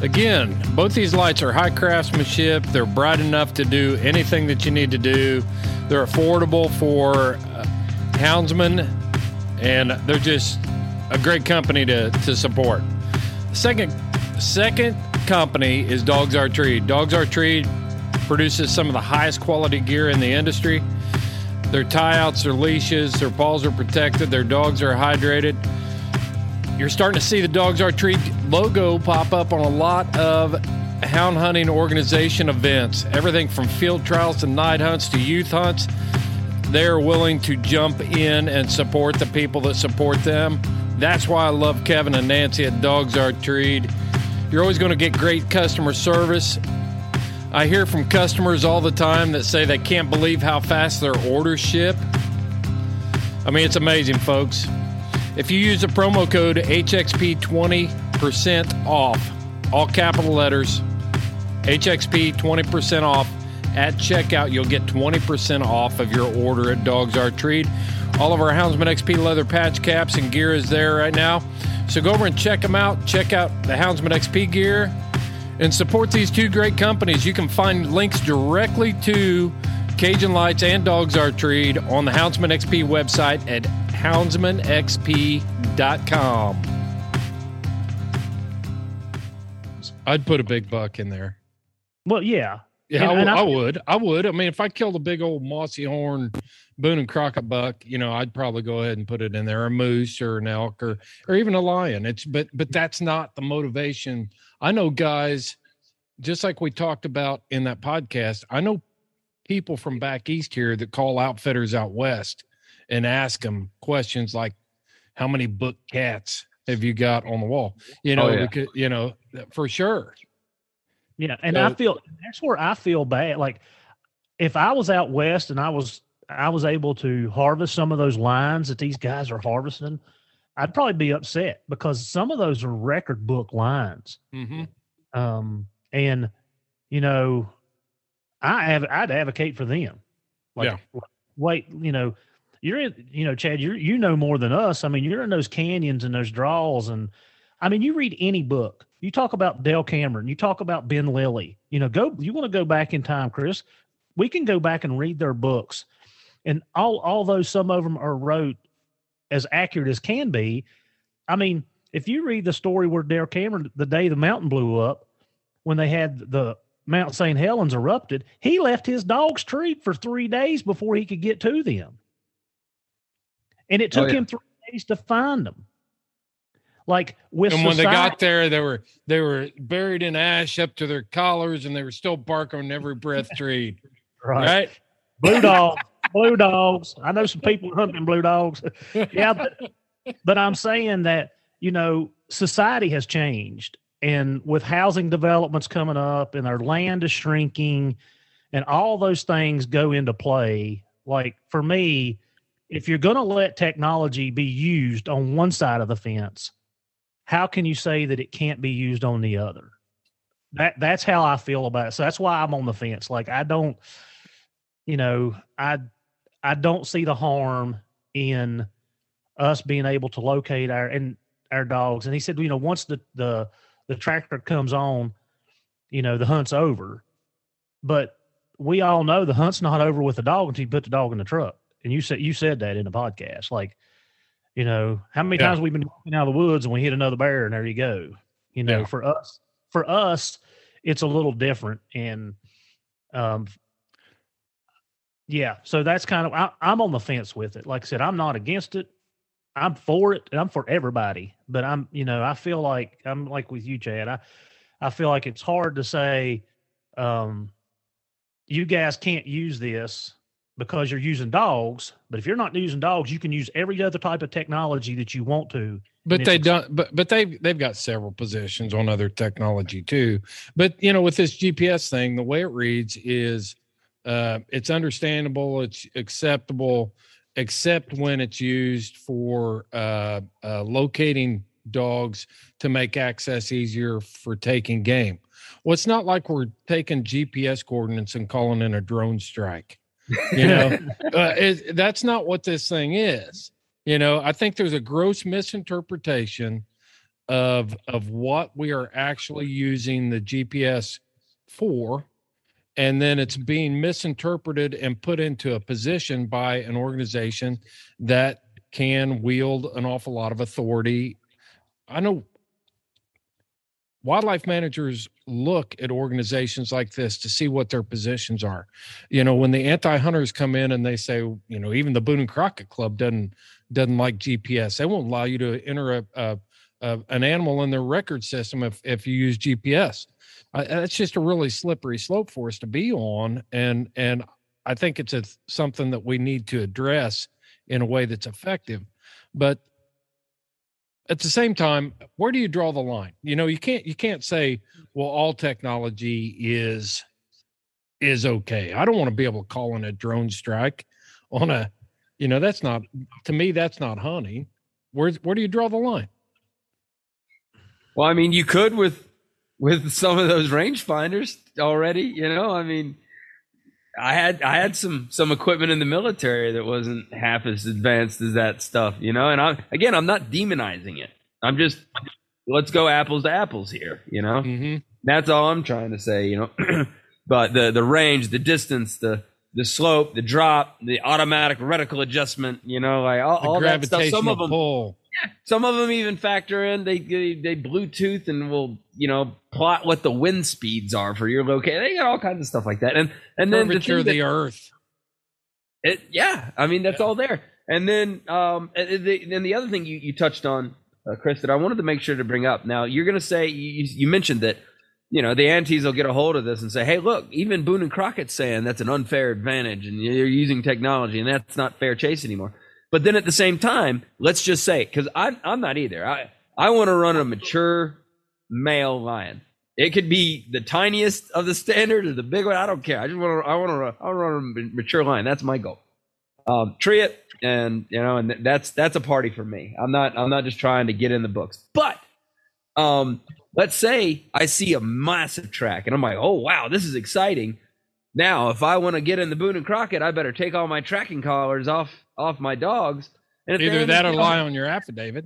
Speaker 1: Again, both these lights are high craftsmanship. They're bright enough to do anything that you need to do. They're affordable for uh, houndsmen, and they're just a great company to, to support. Second, second company is Dogs Are Treed. Dogs Are Treed produces some of the highest quality gear in the industry. Their tie outs, their leashes, their paws are protected, their dogs are hydrated. You're starting to see the Dogs Are Treed logo pop up on a lot of hound hunting organization events. Everything from field trials to night hunts to youth hunts. They're willing to jump in and support the people that support them. That's why I love Kevin and Nancy at Dogs Are Treed. You're always going to get great customer service. I hear from customers all the time that say they can't believe how fast their orders ship. I mean, it's amazing, folks. If you use the promo code HXP 20% off, all capital letters, HXP 20% off at checkout, you'll get 20% off of your order at Dogs Are Treed. All of our Houndsman XP leather patch caps and gear is there right now. So go over and check them out. Check out the Houndsman XP gear and support these two great companies. You can find links directly to Cajun Lights and Dogs Are Treed on the Houndsman XP website at houndsmanxp.com. I'd put a big buck in there.
Speaker 5: Well, yeah.
Speaker 1: Yeah,
Speaker 5: And-
Speaker 1: I,
Speaker 5: and
Speaker 1: w-
Speaker 5: I-
Speaker 1: I would. I would. I mean, if I killed a big old mossy horn Boone and Crockett buck, you know, I'd probably go ahead and put it in there, a moose or an elk or or even a lion. It's but but that's not the motivation. I know guys, just like we talked about in that podcast. I know people from back east here that call outfitters out west and ask them questions like, "How many book cats have you got on the wall?" You oh, know,
Speaker 4: Oh, yeah.
Speaker 1: because you know for sure.
Speaker 5: Yeah, and I feel that's where I feel bad. Like if I was out west and I was I was able to harvest some of those lines that these guys are harvesting, I'd probably be upset because some of those are record book lines.
Speaker 1: Mm-hmm.
Speaker 5: Um, and you know, I have I'd advocate for them. Like,
Speaker 1: Yeah.
Speaker 5: wait, you know, you're in, you know, Chad, you you know more than us. I mean, you're in those canyons and those draws, and I mean, you read any book. You talk about Dale Cameron. You talk about Ben Lilly. You know, go. You want to go back in time, Chris? We can go back and read their books, and all all those some of them are wrote as accurate as can be. I mean, if you read the story where Dale Cameron, the day the mountain blew up, when they had the Mount St. Helens erupted, he left his dogs treed for three days before he could get to them. And it
Speaker 4: Oh,
Speaker 5: took
Speaker 4: yeah.
Speaker 5: him three days to find them. Like with
Speaker 1: and when they got there, they were they were buried in ash up to their collars, and they were still barking on every breath tree.
Speaker 5: right,
Speaker 1: Right?
Speaker 5: blue dogs, blue dogs. I know some people hunting blue dogs. yeah, but, but I'm saying that you know society has changed, and with housing developments coming up, and our land is shrinking, and all those things go into play. Like for me, if you're going to let technology be used on one side of the fence, how can you say that it can't be used on the other? That that's how I feel about it. So that's why I'm on the fence. Like I don't, you know, I I don't see the harm in us being able to locate our and our dogs. And he said, you know, once the the the tractor comes on, you know, the hunt's over. But we all know the hunt's not over with the dog until you put the dog in the truck. And you said you said that in the podcast. Like, you know, how many
Speaker 1: Yeah.
Speaker 5: times we've been walking out of the woods and we hit another bear and there you go. You know,
Speaker 1: Yeah.
Speaker 5: for us, for us, it's a little different. And um yeah, so that's kind of I, I'm on the fence with it. Like I said, I'm not against it. I'm for it, and I'm for everybody. But I'm, you know, I feel like I'm like with you, Chad. I I feel like it's hard to say, um, you guys can't use this because you're using dogs. But if you're not using dogs, you can use every other type of technology that you want to.
Speaker 1: But they don't. But but they've they've got several positions on other technology too. But you know, with this GPS thing, the way it reads is, uh, it's understandable, it's acceptable, except when it's used for uh, uh, locating dogs to make access easier for taking game. Well, it's not like we're taking GPS coordinates and calling in a drone strike. You know, uh, it, that's not what this thing is. You know, I think there's a gross misinterpretation of of what we are actually using the GPS for and then it's being misinterpreted and put into a position by an organization that can wield an awful lot of authority. I know wildlife managers look at organizations like this to see what their positions are. You know, when the anti-hunters come in and they say, you know, even the Boone and Crockett Club doesn't doesn't like GPS. They won't allow you to enter a, a, a an animal in their record system if if you use GPS. Uh, that's just a really slippery slope for us to be on, and and I think it's a something that we need to address in a way that's effective. But at the same time, where do you draw the line? You know, you can't you can't say, well, all technology is is okay. I don't want to be able to call in a drone strike on a, you know, that's not to me, that's not hunting. Where where do you draw the line?
Speaker 4: Well, I mean, you could with with some of those rangefinders already. You know, I mean, I had I had some some equipment in the military that wasn't half as advanced as that stuff, you know. And I again, I'm not demonizing it. I'm just let's go apples to apples here, you know.
Speaker 1: Mm-hmm.
Speaker 4: That's all I'm trying to say, you know. but the the range, the distance, the the slope, the drop, the automatic reticle adjustment, you know, like all, all that stuff. Some of them,
Speaker 1: pull.
Speaker 4: Some of them even factor in they, they they Bluetooth and will you know plot what the wind speeds are for your location. They got all kinds of stuff like that, and and then the
Speaker 1: curvature
Speaker 4: that-
Speaker 1: the earth.
Speaker 4: it, yeah, I mean that's all there. And then, um, and the, then the other thing you, you touched on, uh, Chris, that I wanted to make sure to bring up. Now you're going to say you, you mentioned that you know the antis will get a hold of this and say, "Hey, look, even Boone and Crockett's saying that's an unfair advantage, and you're using technology, and that's not fair chase anymore." But then at the same time, let's just say, because I'm I'm not either. I I want to run a mature male lion. It could be the tiniest of the standard or the big one. I don't care. I just want to. I want to. I want to run a mature lion. That's my goal. Um, tree it, and you know, and that's that's a party for me. I'm not. I'm not just trying to get in the books. But um, let's say I see a massive track, and I'm like, oh wow, this is exciting. Now, if I want to get in the Boone and Crockett, I better take all my tracking collars off off my dogs.
Speaker 1: Either that or lie on your affidavit.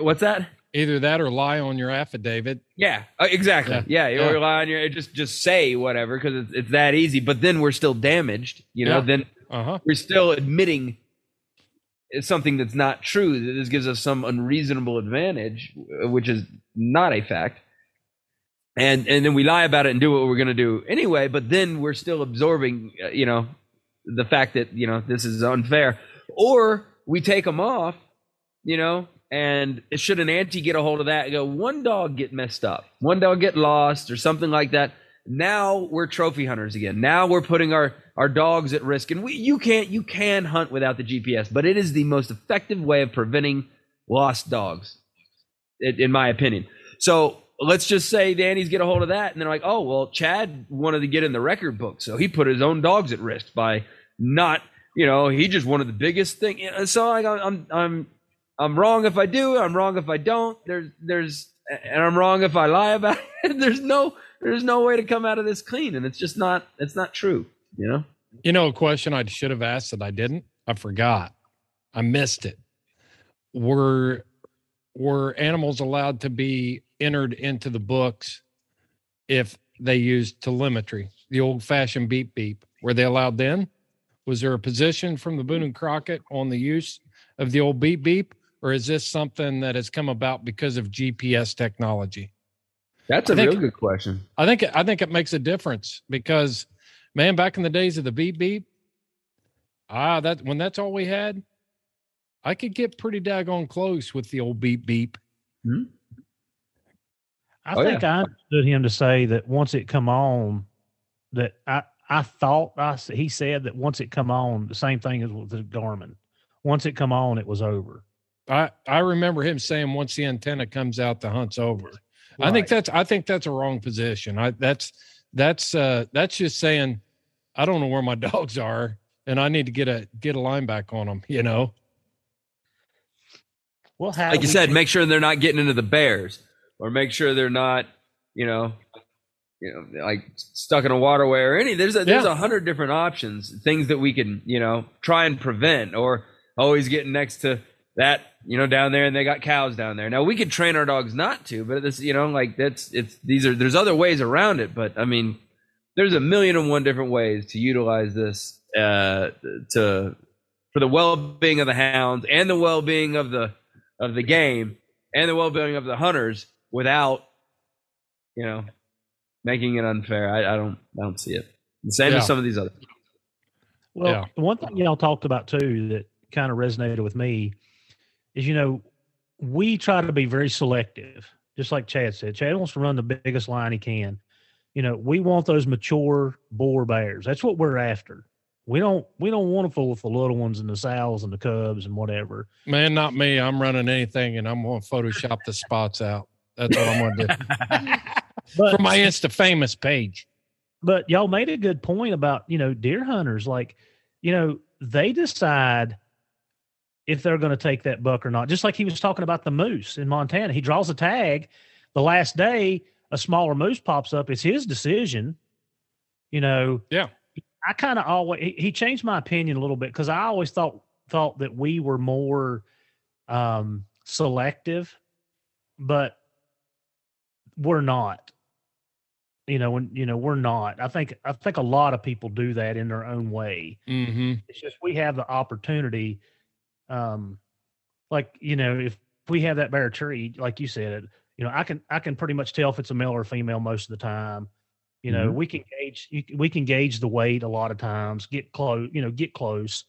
Speaker 4: What's that?
Speaker 1: Either that or lie on your affidavit.
Speaker 4: Yeah, uh, exactly.
Speaker 1: Yeah.
Speaker 4: Yeah, you
Speaker 1: Yeah.
Speaker 4: rely on your just just say whatever because it's, it's that easy. But then we're still damaged. You know,
Speaker 1: Yeah.
Speaker 4: then
Speaker 1: Uh huh.
Speaker 4: we're still admitting something that's not true. That this gives us some unreasonable advantage, uh, which is not a fact. And and then we lie about it and do what we're going to do anyway. But then we're still absorbing, uh, you know, the fact that you know this is unfair. Or we take them off, you know, and should an auntie get a hold of that and go, one dog get messed up, one dog get lost, or something like that. Now we're trophy hunters again. Now we're putting our our dogs at risk, and we you can't you can hunt without the GPS, but it is the most effective way of preventing lost dogs, in, in my opinion. So let's just say Danny's get a hold of that, and they're like, oh well, Chad wanted to get in the record book, so he put his own dogs at risk by not, you know, he just wanted the biggest thing. So like, I'm I'm I'm wrong if I do. I'm wrong if I don't. There's there's and I'm wrong if I lie about it. there's no there's no way to come out of this clean, and it's just not it's not true. You know.
Speaker 1: You know, a question I should have asked that I didn't. I forgot. I missed it. Were were animals allowed to be entered into the books if they used telemetry, the old fashioned beep beep? Were they allowed then? Was there a position from the Boone and Crockett on the use of the old beep beep, or is this something that has come about because of GPS technology?
Speaker 4: That's a
Speaker 1: think-
Speaker 4: real good question.
Speaker 1: I think I think it makes a difference because, man, back in the days of the beep beep, ah, that when that's all we had, I could get pretty daggone close with the old beep beep.
Speaker 5: I
Speaker 4: Oh,
Speaker 5: think I understood him to say that once it come on, that I I thought I s- he said that once it come on, the same thing as with the Garmin. Once it come on, it was over.
Speaker 1: I I remember him saying once the antenna comes out, the hunt's over. I think that's I think that's a wrong position. I that's that's uh that's just saying I don't know where my dogs are and I need to get a get a line back on them. You know.
Speaker 5: Well, how
Speaker 4: like you
Speaker 5: we
Speaker 4: said,
Speaker 5: change-
Speaker 4: make sure they're not getting into the bears, or make sure they're not, you know, you know, like stuck in a waterway or any. There's a, there's
Speaker 1: Yeah.
Speaker 4: a hundred different options, things that we can, you know, try and prevent, or always getting next to that, you know, down there, and they got cows down there. Now we could train our dogs not to, but this, you know, like that's it's these are there's other ways around it, but I mean, there's a million and one different ways to utilize this uh, to for the well-being of the hounds and the well-being of the of the game and the well-being of the hunters without you know making it unfair i, I don't i don't see it the same
Speaker 1: Yeah.
Speaker 4: as some of these other
Speaker 5: Well,
Speaker 1: Yeah.
Speaker 5: the one thing y'all talked about too that kind of resonated with me is, you know, we try to be very selective, just like Chad said. Chad wants to run the biggest line he can. You know, we want those mature boar bears. That's what we're after. We don't we don't want to fool with the little ones and the sows and the cubs and whatever.
Speaker 1: Man, not me. I'm running anything and I'm going to Photoshop the spots out. That's what I'm going to do.
Speaker 5: But
Speaker 1: for my Insta famous page.
Speaker 5: but y'all made a good point about you know deer hunters like you know they decide if they're going to take that buck or not. Just like he was talking about the moose in montana. He draws a tag. The last day a smaller moose pops up. It's his decision you know.
Speaker 1: Yeah.
Speaker 5: i kind of always he, he changed my opinion a little bit because i always thought thought that we were more um selective. But we're not. You know when you know we're not. I think i think a lot of people do that in their own way.
Speaker 1: Mm-hmm.
Speaker 5: it's just we have the opportunity um like you know if we have that bear tree like you said you know i can i can pretty much tell if it's a male or female most of the time. You know we can gauge we can gauge the weight a lot of times get close you know get close.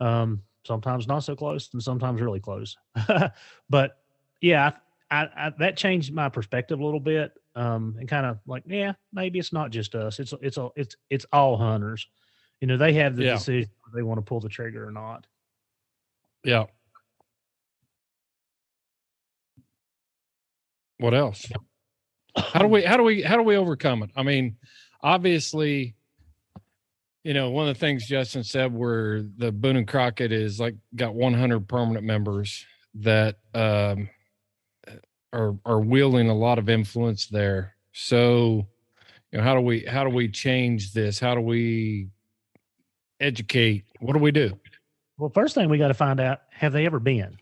Speaker 5: Um sometimes not so close and sometimes really close. But yeah I, I, that changed my perspective a little bit um and kind of like yeah maybe it's not just us it's it's a, it's it's all hunters you know they have the
Speaker 1: Yeah.
Speaker 5: decision if they want to pull the trigger or not
Speaker 1: Yeah. What else? How do we how do we how do we overcome it? I mean, obviously, you know, one of the things Justin said where the Boone and Crockett is like got 100 permanent members that um are are wielding a lot of influence there. So, you know, how do we how do we change this? How do we educate? What do we do?
Speaker 5: well first thing we got to find out have they ever been?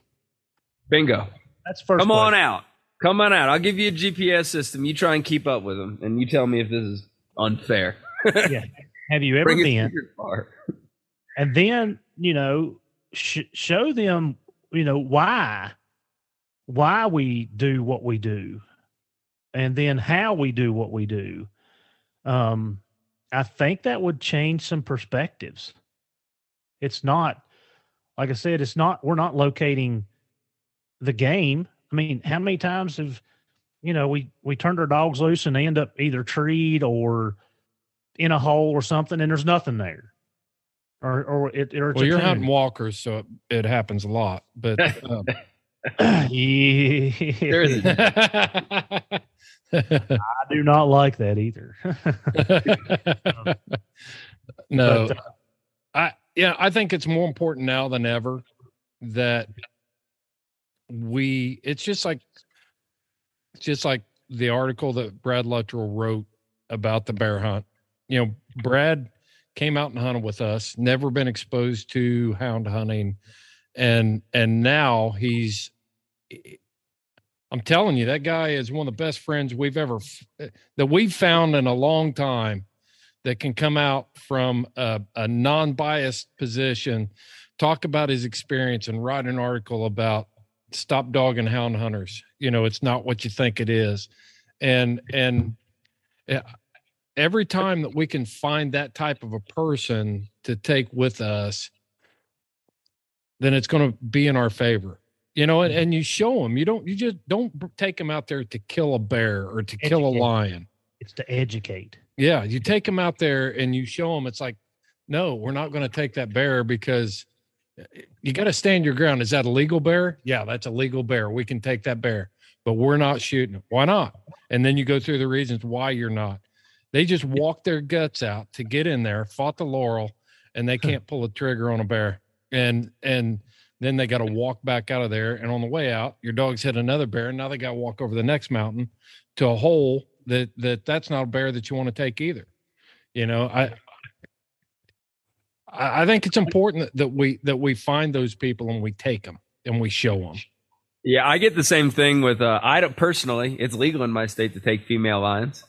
Speaker 4: Bingo.
Speaker 5: That's first
Speaker 4: come on out. Come on out. I'll give you a gps system. You try and keep up with them and you tell me if this is unfair.
Speaker 5: Yeah. Have you ever
Speaker 4: Bring
Speaker 5: been? and then you know sh- show them you know why why we do what we do and then how we do what we do um i think that would change some perspectives. It's not like i said it's not we're not locating the game. I mean how many times have you know we we turned our dogs loose and they end up either treed or in a hole or something and there's nothing there. Or or it or it's
Speaker 1: Well, you're hunting walkers, so it, it happens a lot. But um,
Speaker 5: I do not like that either.
Speaker 1: no,
Speaker 5: But, uh,
Speaker 1: I yeah, I think it's more important now than ever that we. It's just like, it's just like the article that Brad Luttrell wrote about the bear hunt. You know, Brad came out and hunted with us, never been exposed to hound hunting, and and now he's. I'm telling you, that guy is one of the best friends we've ever that we've found in a long time that can come out from a, a non-biased position, talk about his experience, and write an article about stop dog and hound hunters. You know, it's not what you think it is, and and eh, every time that we can find that type of a person to take with us, then it's going to be in our favor. You know, and, and you show them. You don't. You just don't take them out there to kill a bear or to kill a lion.
Speaker 5: it's to educate.
Speaker 1: Yeah, you take them out there and you show them. It's like, no, we're not going to take that bear because eh, you got to stand your ground. Is that a legal bear? Yeah, that's a legal bear. We can take that bear, but we're not shooting. it. Why not? And then you go through the reasons why you're not. They just walked their guts out to get in there, fought the laurel, and they can't pull a trigger on a bear. And and Then they got to walk back out of there. And on the way out, your dogs hit another bear. And now they got to walk over the next mountain to a hole that, that that's not a bear that you want to take either. You know, I, I think it's important that we, that we find those people and we take them and we show them.
Speaker 4: Yeah, I get the same thing with. Uh, I don't personally. It's legal in my state to take female lions,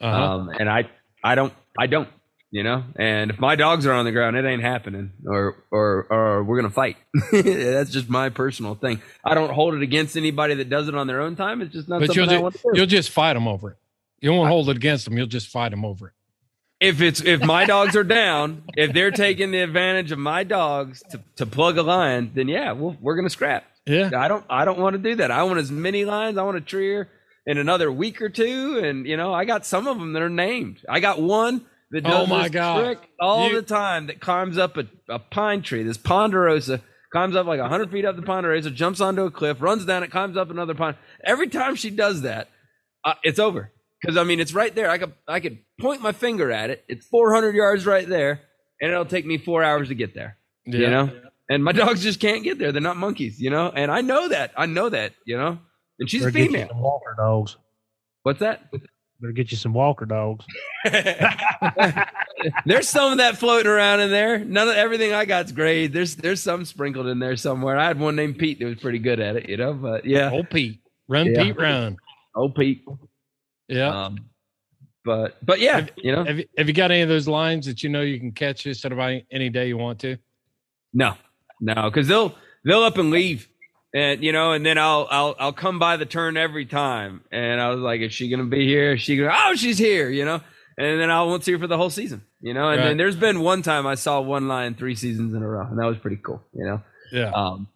Speaker 1: Uh-huh.
Speaker 4: um, and I, I don't, I don't. You know, and if my dogs are on the ground, it ain't happening, or or or we're gonna fight. That's just my personal thing. I don't hold it against anybody that does it on their own time. It's just not
Speaker 1: but you'll,
Speaker 4: something I
Speaker 1: ju-
Speaker 4: want to
Speaker 1: you'll just fight them over it. You won't hold it against them. You'll just fight them over it.
Speaker 4: if it's if my dogs are down, if they're taking the advantage of my dogs to, to plug a lion, then yeah, we'll, we're gonna scrap.
Speaker 1: Yeah.
Speaker 4: I don't I don't want to do that. I want as many lions. I want a tree in another week or two, and you know I got some of them that are named. I got one that
Speaker 1: Oh, my
Speaker 4: this
Speaker 1: God.
Speaker 4: trick all
Speaker 1: You-
Speaker 4: the time that climbs up a, a pine tree. This ponderosa climbs up like hundred feet up the ponderosa, jumps onto a cliff, runs down it, climbs up another pine. Every time she does that, uh, it's over. Because I mean, it's right there. I could I could point my finger at it. It's 400 yards right there, and it'll take me four hours to get there. You
Speaker 1: Yeah.
Speaker 4: know, and my dogs just can't get there. They're not monkeys. You know, and I know that. I know that. You know, and she's
Speaker 5: Better get you
Speaker 4: female.
Speaker 5: some walker dogs.
Speaker 4: What's that?
Speaker 5: Better get you some walker dogs.
Speaker 4: There's some of that floating around in there. None of everything I got's great. There's there's some sprinkled in there somewhere. I had one named Pete that was pretty good at it. You know, but yeah,
Speaker 1: Old Pete. Run,
Speaker 4: Yeah.
Speaker 1: Pete, run.
Speaker 4: oh Pete.
Speaker 1: Yeah.
Speaker 4: Um, but but yeah, you know,
Speaker 1: have, you, have you got any of those lines that you know you can catch just about any, any day you want to?
Speaker 4: No, no, because they'll they'll up and leave, and you know, and then I'll I'll I'll come by the turn every time, and I was like, is she gonna be here? Is she gonna? Oh, she's here, you know, and then I won't see her for the whole season, you know. And
Speaker 1: Right.
Speaker 4: then there's been one time I saw one lion three seasons in a row, and that was pretty cool, you know.
Speaker 1: Yeah.
Speaker 4: Um,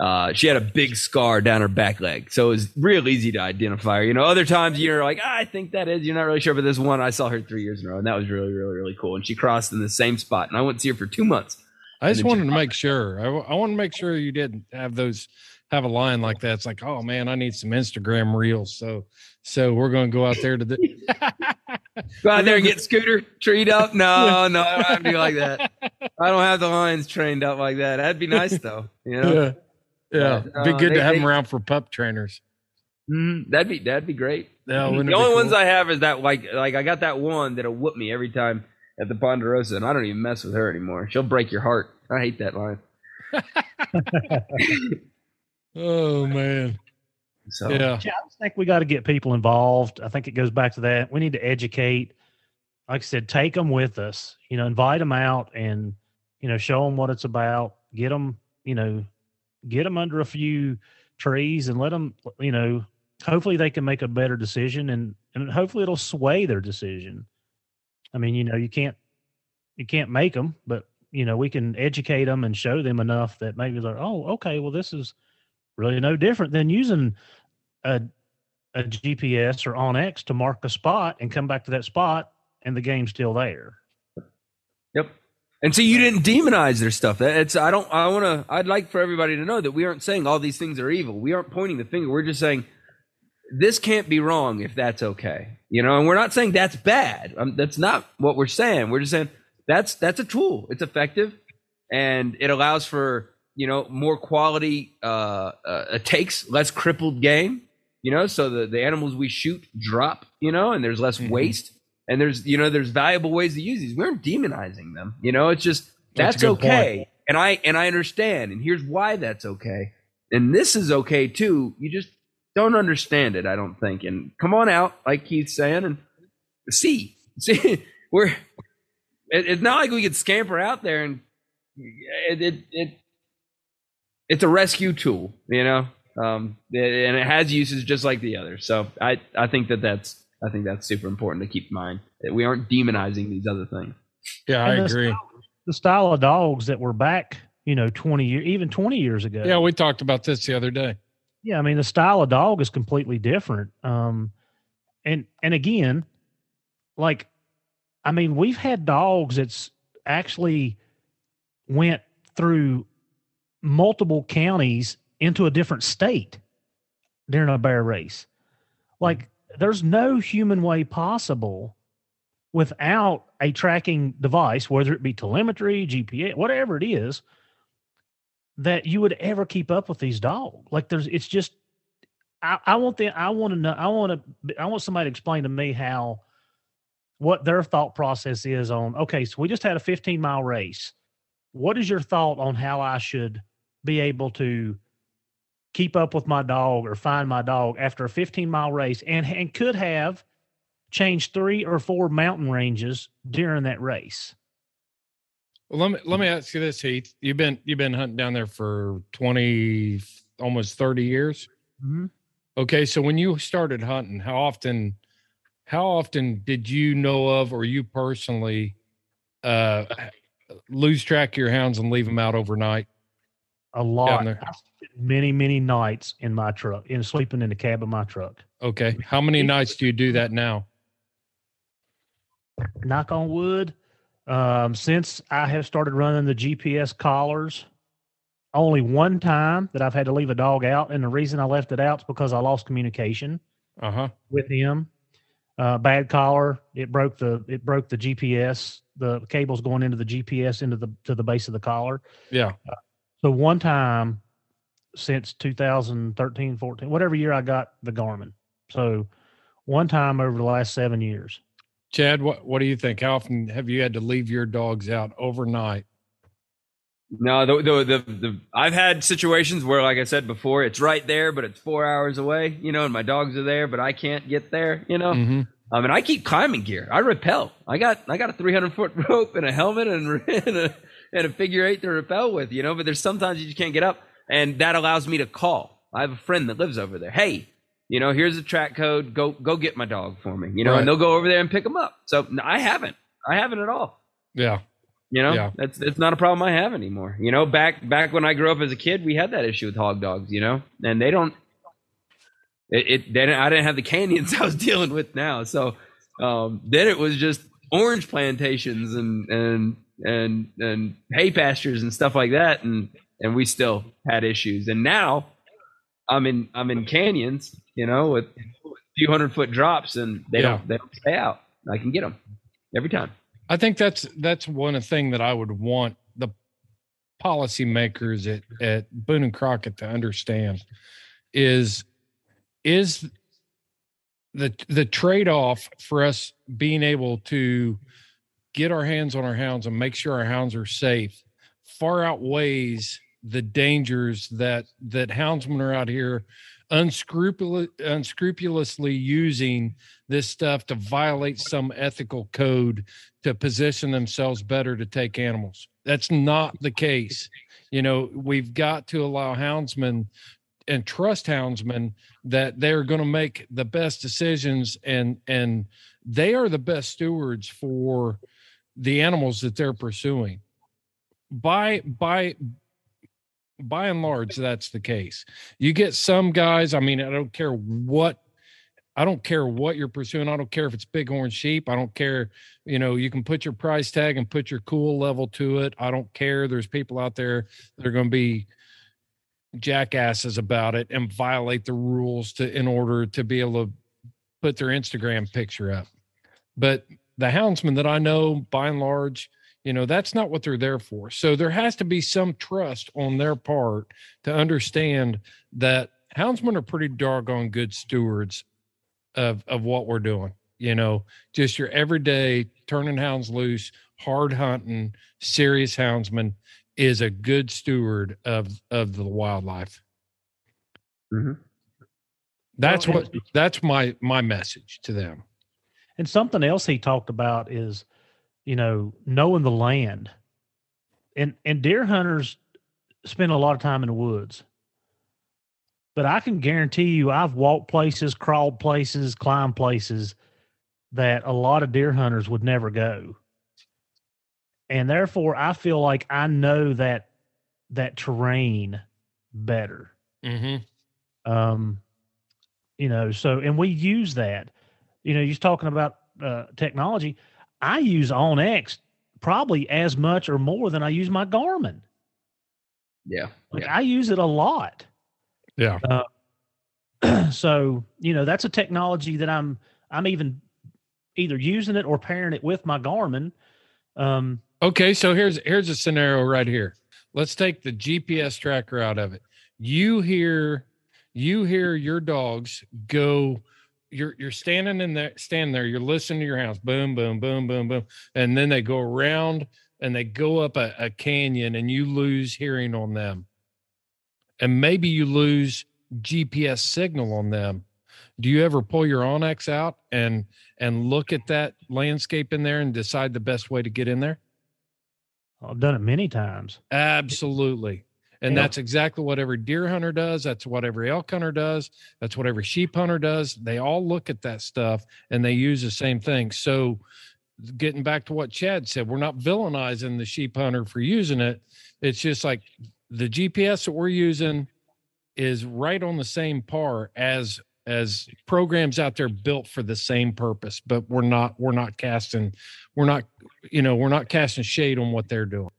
Speaker 4: uh, she had a big scar down her back leg, so it was real easy to identify her. You know, other times you're like, ah, I think that is. You're not really sure, but this one I saw her three years in a row, and that was really, really, really cool. And she crossed in the same spot, and I wouldn't see her for two months.
Speaker 1: I just wanted to make sure. I, w- I want to make sure you didn't have those have a line like that. It's like, oh man, I need some Instagram reels. So so we're going to go out there to the.
Speaker 4: Go out there and get Scooter treed up. No, no, I don't have to be like that. I don't have the lions trained up like that. That'd be nice though. You know,
Speaker 1: yeah. Yeah.
Speaker 4: But,
Speaker 1: Be
Speaker 4: uh,
Speaker 1: good
Speaker 4: they-
Speaker 1: to have
Speaker 4: they-
Speaker 1: them around for pup trainers.
Speaker 4: Mm, that'd be that'd be great.
Speaker 1: Yeah,
Speaker 4: the
Speaker 1: be
Speaker 4: only ones? I have is that like like I got that one that'll whoop me every time at the Ponderosa, and I don't even mess with her anymore. She'll break your heart. I hate that line.
Speaker 1: Oh man.
Speaker 4: So
Speaker 1: Yeah.
Speaker 5: Yeah, I just think we got to get people involved. I think it goes back to that. We need to educate. Like I said, take them with us. You know, invite them out and you know show them what it's about. Get them, you know, get them under a few trees and let them, you know, hopefully they can make a better decision and and hopefully it'll sway their decision. I mean, you know, you can't you can't make them, but you know, we can educate them and show them enough that maybe they're, oh, okay, well, this is really no different than using a a GPS or OnX to mark a spot and come back to that spot and the game's still there.
Speaker 4: Yep. And so you didn't demonize their stuff. It's I don't I want to I'd like for everybody to know that we aren't saying all these things are evil. We aren't pointing the finger. We're just saying this can't be wrong if that's okay. You know, and we're not saying that's bad. Um, that's not what we're saying. We're just saying that's that's a tool. It's effective and it allows for, you know, more quality uh, uh takes less crippled game, you know, so the the animals we shoot drop, you know, and there's less waste. And there's you know there's valuable ways to use these. We aren't demonizing them you know it's just
Speaker 1: That's
Speaker 4: that's, okay. and i and i understand and here's why that's okay. And this is okay too. You just don't understand it i don't think. And come on out like keith's saying and see see we're it, it's not like we could scamper out there and it, it, it it's a rescue tool you know um and it has uses just like the others so i i think that that's i think that's super important to keep in mind that we aren't demonizing these other things
Speaker 1: Yeah, I
Speaker 5: And the
Speaker 1: agree.
Speaker 5: style- The style of dogs that were back, you know, 20 years, even 20 years ago.
Speaker 1: Yeah, we talked about this the other day.
Speaker 5: Yeah, I mean the style of dog is completely different. Um, and and again, like, I mean we've had dogs that's actually went through multiple counties into a different state during a bear race. Like, there's no human way possible without a tracking device, whether it be telemetry, GPS, whatever it is, that you would ever keep up with these dogs. Like there's, it's just, I, I want the, I want to know, I want to, I want somebody to explain to me how, what their thought process is on, okay, so we just had a 15 mile race. What is your thought on how I should be able to keep up with my dog or find my dog after a 15 mile race and, and could have changed three or four mountain ranges during that race?
Speaker 1: Well, let me let me ask you this, Heath. You've been you've been hunting down there for twenty, almost thirty years.
Speaker 5: Mm-hmm.
Speaker 1: Okay, so when you started hunting, how often, how often did you know of, or you personally, uh, lose track of your hounds and leave them out overnight?
Speaker 5: A lot. Many many nights in my truck, in sleeping in the cab of my truck.
Speaker 1: Okay, how many nights do you do that now?
Speaker 5: Knock on wood. Um, since I have started running the GPS collars, only one time that I've had to leave a dog out, and the reason I left it out is because I lost communication
Speaker 1: uh-huh.
Speaker 5: with him. Uh, bad collar, it broke the it broke the GPS. The cables going into the GPS into the to the base of the collar.
Speaker 1: Yeah.
Speaker 5: Uh, so one time since 2013, 14, whatever year I got the Garmin. So one time over the last seven years.
Speaker 1: Chad, what what do you think? How often have you had to leave your dogs out overnight?
Speaker 4: No, the, the, the the I've had situations where, like I said before, it's right there, but it's four hours away. You know, and my dogs are there, but I can't get there. You know,
Speaker 1: mm-hmm.
Speaker 4: I mean, I keep climbing gear. I rappel. I got I got a 300 foot rope and a helmet and, and a and a figure eight to rappel with. You know, but there's sometimes you just can't get up, and that allows me to call. I have a friend that lives over there. Hey, you know, here's the track code. Go go get my dog for me. You know, right. and they'll go over there and pick them up. So I haven't. I haven't at all.
Speaker 1: Yeah.
Speaker 4: You know,
Speaker 1: yeah.
Speaker 4: that's it's not a problem I have anymore. You know, back back when I grew up as a kid, we had that issue with hog dogs. You know, and they don't. It, it they didn't, I didn't have the canyons I was dealing with now. So um, then it was just orange plantations and and and and hay pastures and stuff like that, and and we still had issues. And now I'm in I'm in canyons, you know, with a few hundred foot drops, and they yeah. don't they don't stay out. I can get them every time.
Speaker 1: I think that's that's one thing that I would want the policymakers at at Boone and Crockett to understand is is the the trade off for us being able to get our hands on our hounds and make sure our hounds are safe far outweighs the dangers that that houndsmen are out here unscrupulous, unscrupulously using this stuff to violate some ethical code to position themselves better to take animals. That's not the case. You know, we've got to allow houndsmen and trust houndsmen that they're going to make the best decisions and and they are the best stewards for the animals that they're pursuing. By by by and large that's the case. You get some guys i mean i don't care what i don't care what you're pursuing. I don't care if it's bighorn sheep. I don't care you know you can put your price tag and put your cool level to it. I don't care. There's people out there that are going to be jackasses about it and violate the rules to in order to be able to put their instagram picture up. But the houndsmen that i know by and large you know that's not what they're there for. So there has to be some trust on their part to understand that houndsmen are pretty doggone good stewards of of what we're doing you know just your everyday turning hounds loose hard hunting serious houndsman is a good steward of of the wildlife.
Speaker 4: Mm-hmm.
Speaker 1: that's well, what that's my my message to them
Speaker 5: and something else he talked about is you know, knowing the land. And and deer hunters spend a lot of time in the woods. But I can guarantee you I've walked places, crawled places, climbed places that a lot of deer hunters would never go. And therefore I feel like I know that that terrain better.
Speaker 1: Mm-hmm.
Speaker 5: Um, you know, so and we use that. You know, you're talking about uh, technology. I use OnX probably as much or more than I use my Garmin.
Speaker 4: Yeah.
Speaker 5: Like
Speaker 4: yeah.
Speaker 5: I use it a lot.
Speaker 1: Yeah.
Speaker 5: Uh, so, you know, that's a technology that I'm I'm even either using it or pairing it with my Garmin. Um
Speaker 1: Okay, so here's here's a scenario right here. let's take the GPS tracker out of it. You hear you hear your dogs go you're you're standing in there standing there you're listening to your house boom boom boom boom boom and then they go around and they go up a, a canyon and you lose hearing on them and maybe you lose gps signal on them do you ever pull your OnX out and and look at that landscape in there and decide the best way to get in there
Speaker 5: I've done it many times.
Speaker 1: Absolutely. And
Speaker 5: Yeah.
Speaker 1: that's exactly what every deer hunter does. That's what every elk hunter does. That's what every sheep hunter does. They all look at that stuff and they use the same thing. So, getting back to what Chad said, we're not villainizing the sheep hunter for using it. It's just like the GPS that we're using is right on the same par as as programs out there built for the same purpose but we're not we're not casting we're not you know we're not casting shade on what they're doing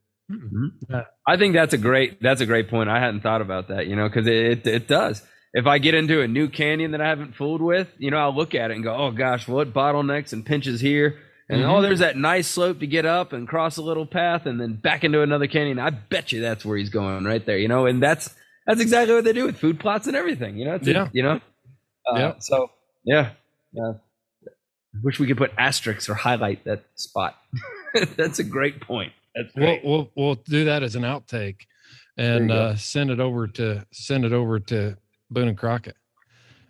Speaker 4: I think that's a great that's a great point. I hadn't thought about that, you know, because it, it it does. If I get into a new canyon that I haven't fooled with, you know, I'll look at it and go, "Oh gosh, what bottlenecks and pinches here?" And oh,
Speaker 1: Mhm.
Speaker 4: there's that nice slope to get up and cross a little path and then back into another canyon. I bet you that's where he's going right there, you know. And that's that's exactly what they do with food plots and everything, you know. It's a- you know. Uh,
Speaker 1: Yeah.
Speaker 4: So yeah, yeah. Wish we could put asterisks or highlight that spot. that's a great point. That's
Speaker 1: we'll, we'll we'll do that as an outtake and
Speaker 4: There you go.
Speaker 1: uh send it over to send it over to boone and crockett.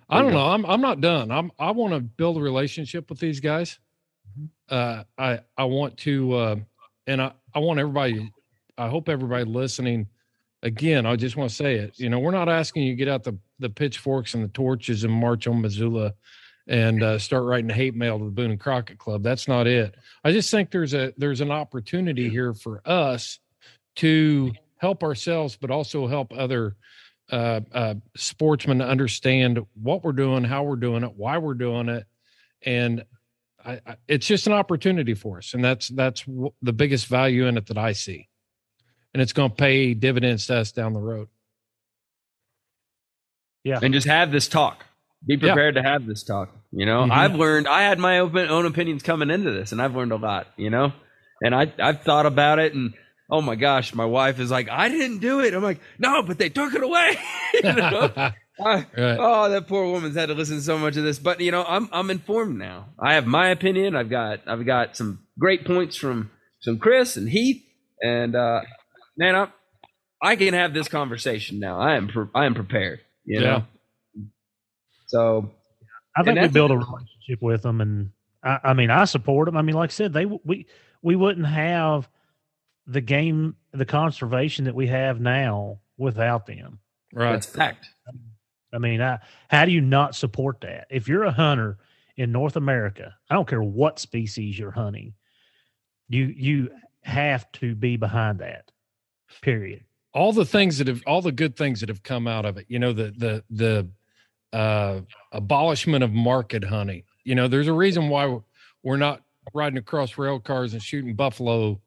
Speaker 1: I don't know. I'm i'm not done. I'm i want to build a relationship with these guys. Uh i i want to uh and i i want everybody i hope everybody listening again i just want to say it you know we're not asking you to get out the the pitchforks and the torches and march on missoula and uh, start writing hate mail to the boone and crockett club that's not it i just think there's a there's an opportunity here for us to help ourselves but also help other uh, uh, sportsmen understand what we're doing how we're doing it why we're doing it and I, I, it's just an opportunity for us and that's that's w- the biggest value in it that i see and it's going to pay dividends to us down the road
Speaker 5: Yeah.
Speaker 4: and just have this talk. Be
Speaker 1: Yeah.
Speaker 4: prepared to have this talk. You know,
Speaker 1: Mhm.
Speaker 4: I've learned. I had my own, own opinions coming into this, and I've learned a lot. You know, and I I've thought about it, and oh my gosh, my wife is like, I didn't do it. I'm like, no, but they took it away. you know? I-
Speaker 1: Right.
Speaker 4: Oh, that poor woman's had to listen to so much of this. But you know, I'm I'm informed now. I have my opinion. I've got I've got some great points from some Chris and Heath, and uh, man, I I can have this conversation now. I am pre- I am prepared. You know. So
Speaker 5: I think we
Speaker 4: that's-
Speaker 5: build a relationship with them, and I, I mean, I support them. I mean, like I said, they we we wouldn't have the game, the conservation that we have now without them.
Speaker 1: right
Speaker 4: that's fact.
Speaker 5: I mean, I, how do you not support that? If you're a hunter in North America, I don't care what species you're hunting, you you have to be behind that. Period.
Speaker 1: all the things that have all the good things that have come out of it you know the the the uh abolishment of market hunting. You know there's a reason why we're not riding across rail cars and shooting buffalo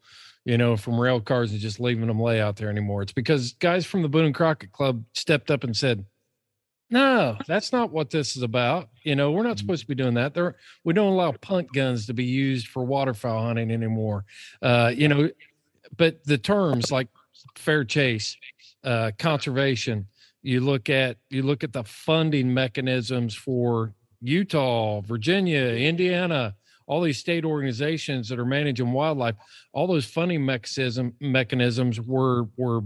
Speaker 1: you know from rail cars and just leaving them lay out there anymore. It's because guys from the boone and crockett club stepped up and said no that's not what this is about. You know we're not supposed to be doing that. There we don't allow punt guns to be used for waterfowl hunting anymore. Uh you know but the terms like fair chase uh, conservation you look at you look at the funding mechanisms for utah virginia indiana all these state organizations that are managing wildlife all those funding mechanism mechanisms were were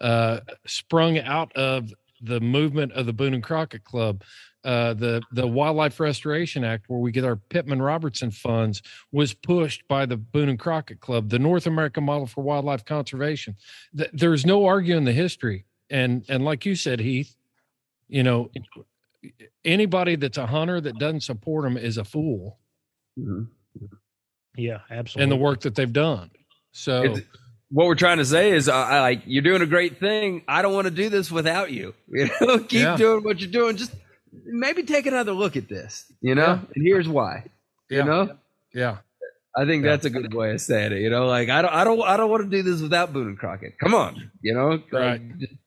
Speaker 1: uh, sprung out of the movement of the boone and crockett club uh, the the Wildlife Restoration Act, where we get our Pittman Robertson funds, was pushed by the Boone and Crockett Club, the North American Model for Wildlife Conservation. Th- there's no arguing the history, and and like you said, Heath, you know, anybody that's a hunter that doesn't support them is a fool
Speaker 5: Yeah, absolutely.
Speaker 1: and the work that they've done. So
Speaker 4: It's- what we're trying to say is, uh, I like you're doing a great thing. I don't want to do this without you. You know, keep
Speaker 1: Yeah.
Speaker 4: doing what you're doing. Just maybe take another look at this. You know,
Speaker 1: Yeah.
Speaker 4: and here's why.
Speaker 1: yeah,
Speaker 4: You know,
Speaker 1: yeah,
Speaker 4: I think
Speaker 1: Yeah.
Speaker 4: that's a good way of saying it. You know, like I don't, I don't, I don't want to do this without Boone and Crockett. Come on, you know, Like,
Speaker 1: Right.
Speaker 4: just t-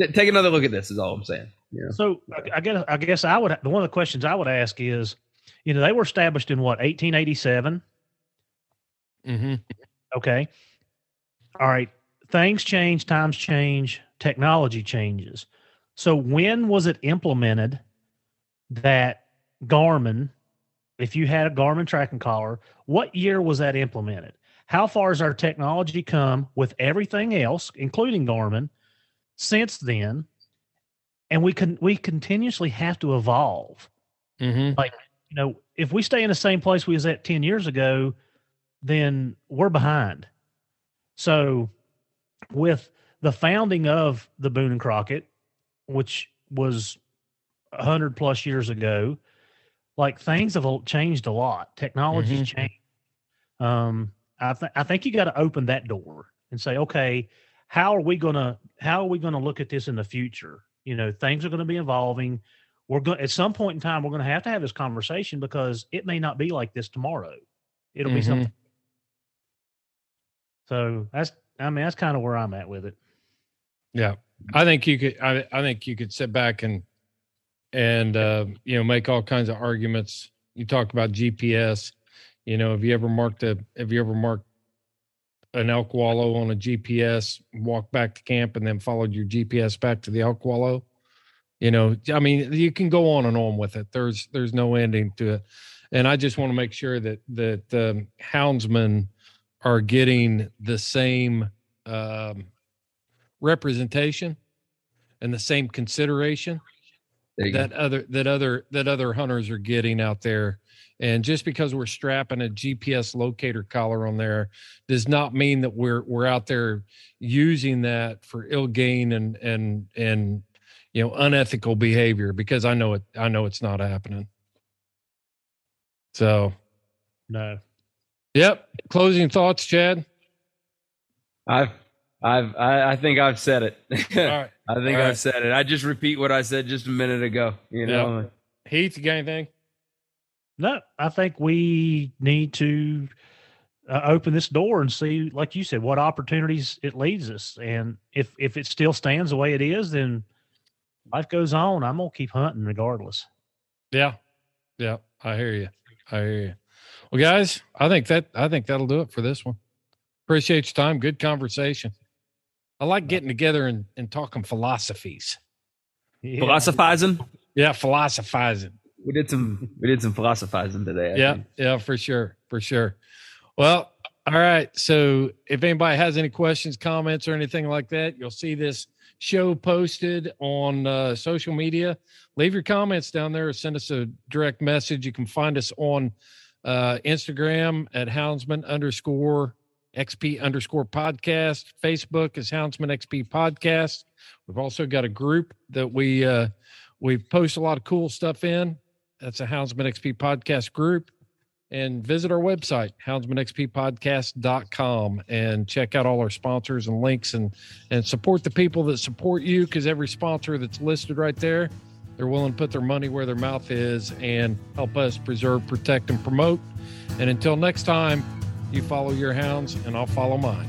Speaker 4: take another look at this. Is all I'm saying. You know?
Speaker 5: So I, I guess I guess I would one of the questions I would ask is, you know, they were established in what 1887.
Speaker 1: hmm
Speaker 5: Okay, all right. things change, times change, technology changes. So when was it implemented that Garmin, if you had a Garmin tracking collar, what year was that implemented? How far has our technology come with everything else, including Garmin, since then? And we can we continuously have to evolve.
Speaker 1: Mm-hmm.
Speaker 5: Like, you know, if we stay in the same place we was at 10 years ago, then we're behind. So with the founding of the Boone and Crockett, which was a hundred plus years ago, like things have changed a lot. Technology's
Speaker 1: Mhm.
Speaker 5: changed. Um, I think I think you got to open that door and say, okay, how are we gonna how are we gonna look at this in the future? You know, things are going to be evolving. We're going at some point in time we're going to have to have this conversation because it may not be like this tomorrow. It'll be
Speaker 1: Mhm.
Speaker 5: something. So that's I mean that's kind of where I'm at with it.
Speaker 1: Yeah, I think you could. I, I think you could sit back and and uh, you know make all kinds of arguments. You talk about GPS. You know, have you ever marked a? Have you ever marked an elk wallow on a GPS? Walk back to camp and then followed your GPS back to the elk wallow. You know, I mean, you can go on and on with it. There's there's no ending to it, and I just want to make sure that that um, houndsmen are getting the same um, representation and the same consideration
Speaker 4: There you go.
Speaker 1: that other that other that other hunters are getting out there. And just because we're strapping a gps locator collar on there does not mean that we're we're out there using that for ill gain and and and you know unethical behavior because i know it i know it's not happening. So.
Speaker 5: No.
Speaker 1: yep. Closing thoughts chad?
Speaker 4: I've, I've, I, I think I've said it.
Speaker 1: all right
Speaker 4: I think
Speaker 1: All right.
Speaker 4: I've said it. I just repeat what I said just a minute ago. You know,
Speaker 1: heath you got anything
Speaker 5: No, I think we need to uh, open this door and see, like you said, what opportunities it leads us. And if if it still stands the way it is, then life goes on. I'm gonna keep hunting regardless.
Speaker 1: Yeah. Yeah. I hear you. I hear you. Well, guys, I think that I think that'll do it for this one. Appreciate your time. Good conversation. I like getting together and, and talking philosophies.
Speaker 5: Yeah.
Speaker 4: philosophizing.
Speaker 1: Yeah, philosophizing.
Speaker 4: We did some, we did some philosophizing today. I
Speaker 1: Yeah,
Speaker 4: think.
Speaker 1: yeah, for sure. For sure. Well, all right. So if anybody has any questions, comments, or anything like that, you'll see this show posted on uh, social media. Leave your comments down there or send us a direct message. You can find us on uh, Instagram at houndsman underscore XP underscore podcast. Facebook is Houndsman XP podcast. We've also got a group that we uh, we post a lot of cool stuff in. That's a Houndsman XP podcast group. And visit our website, houndsmanxppodcast.com, and check out all our sponsors and links and and support the people that support you because every sponsor that's listed right there, they're willing to put their money where their mouth is and help us preserve, protect, and promote. And until next time, you follow your hounds and I'll follow mine.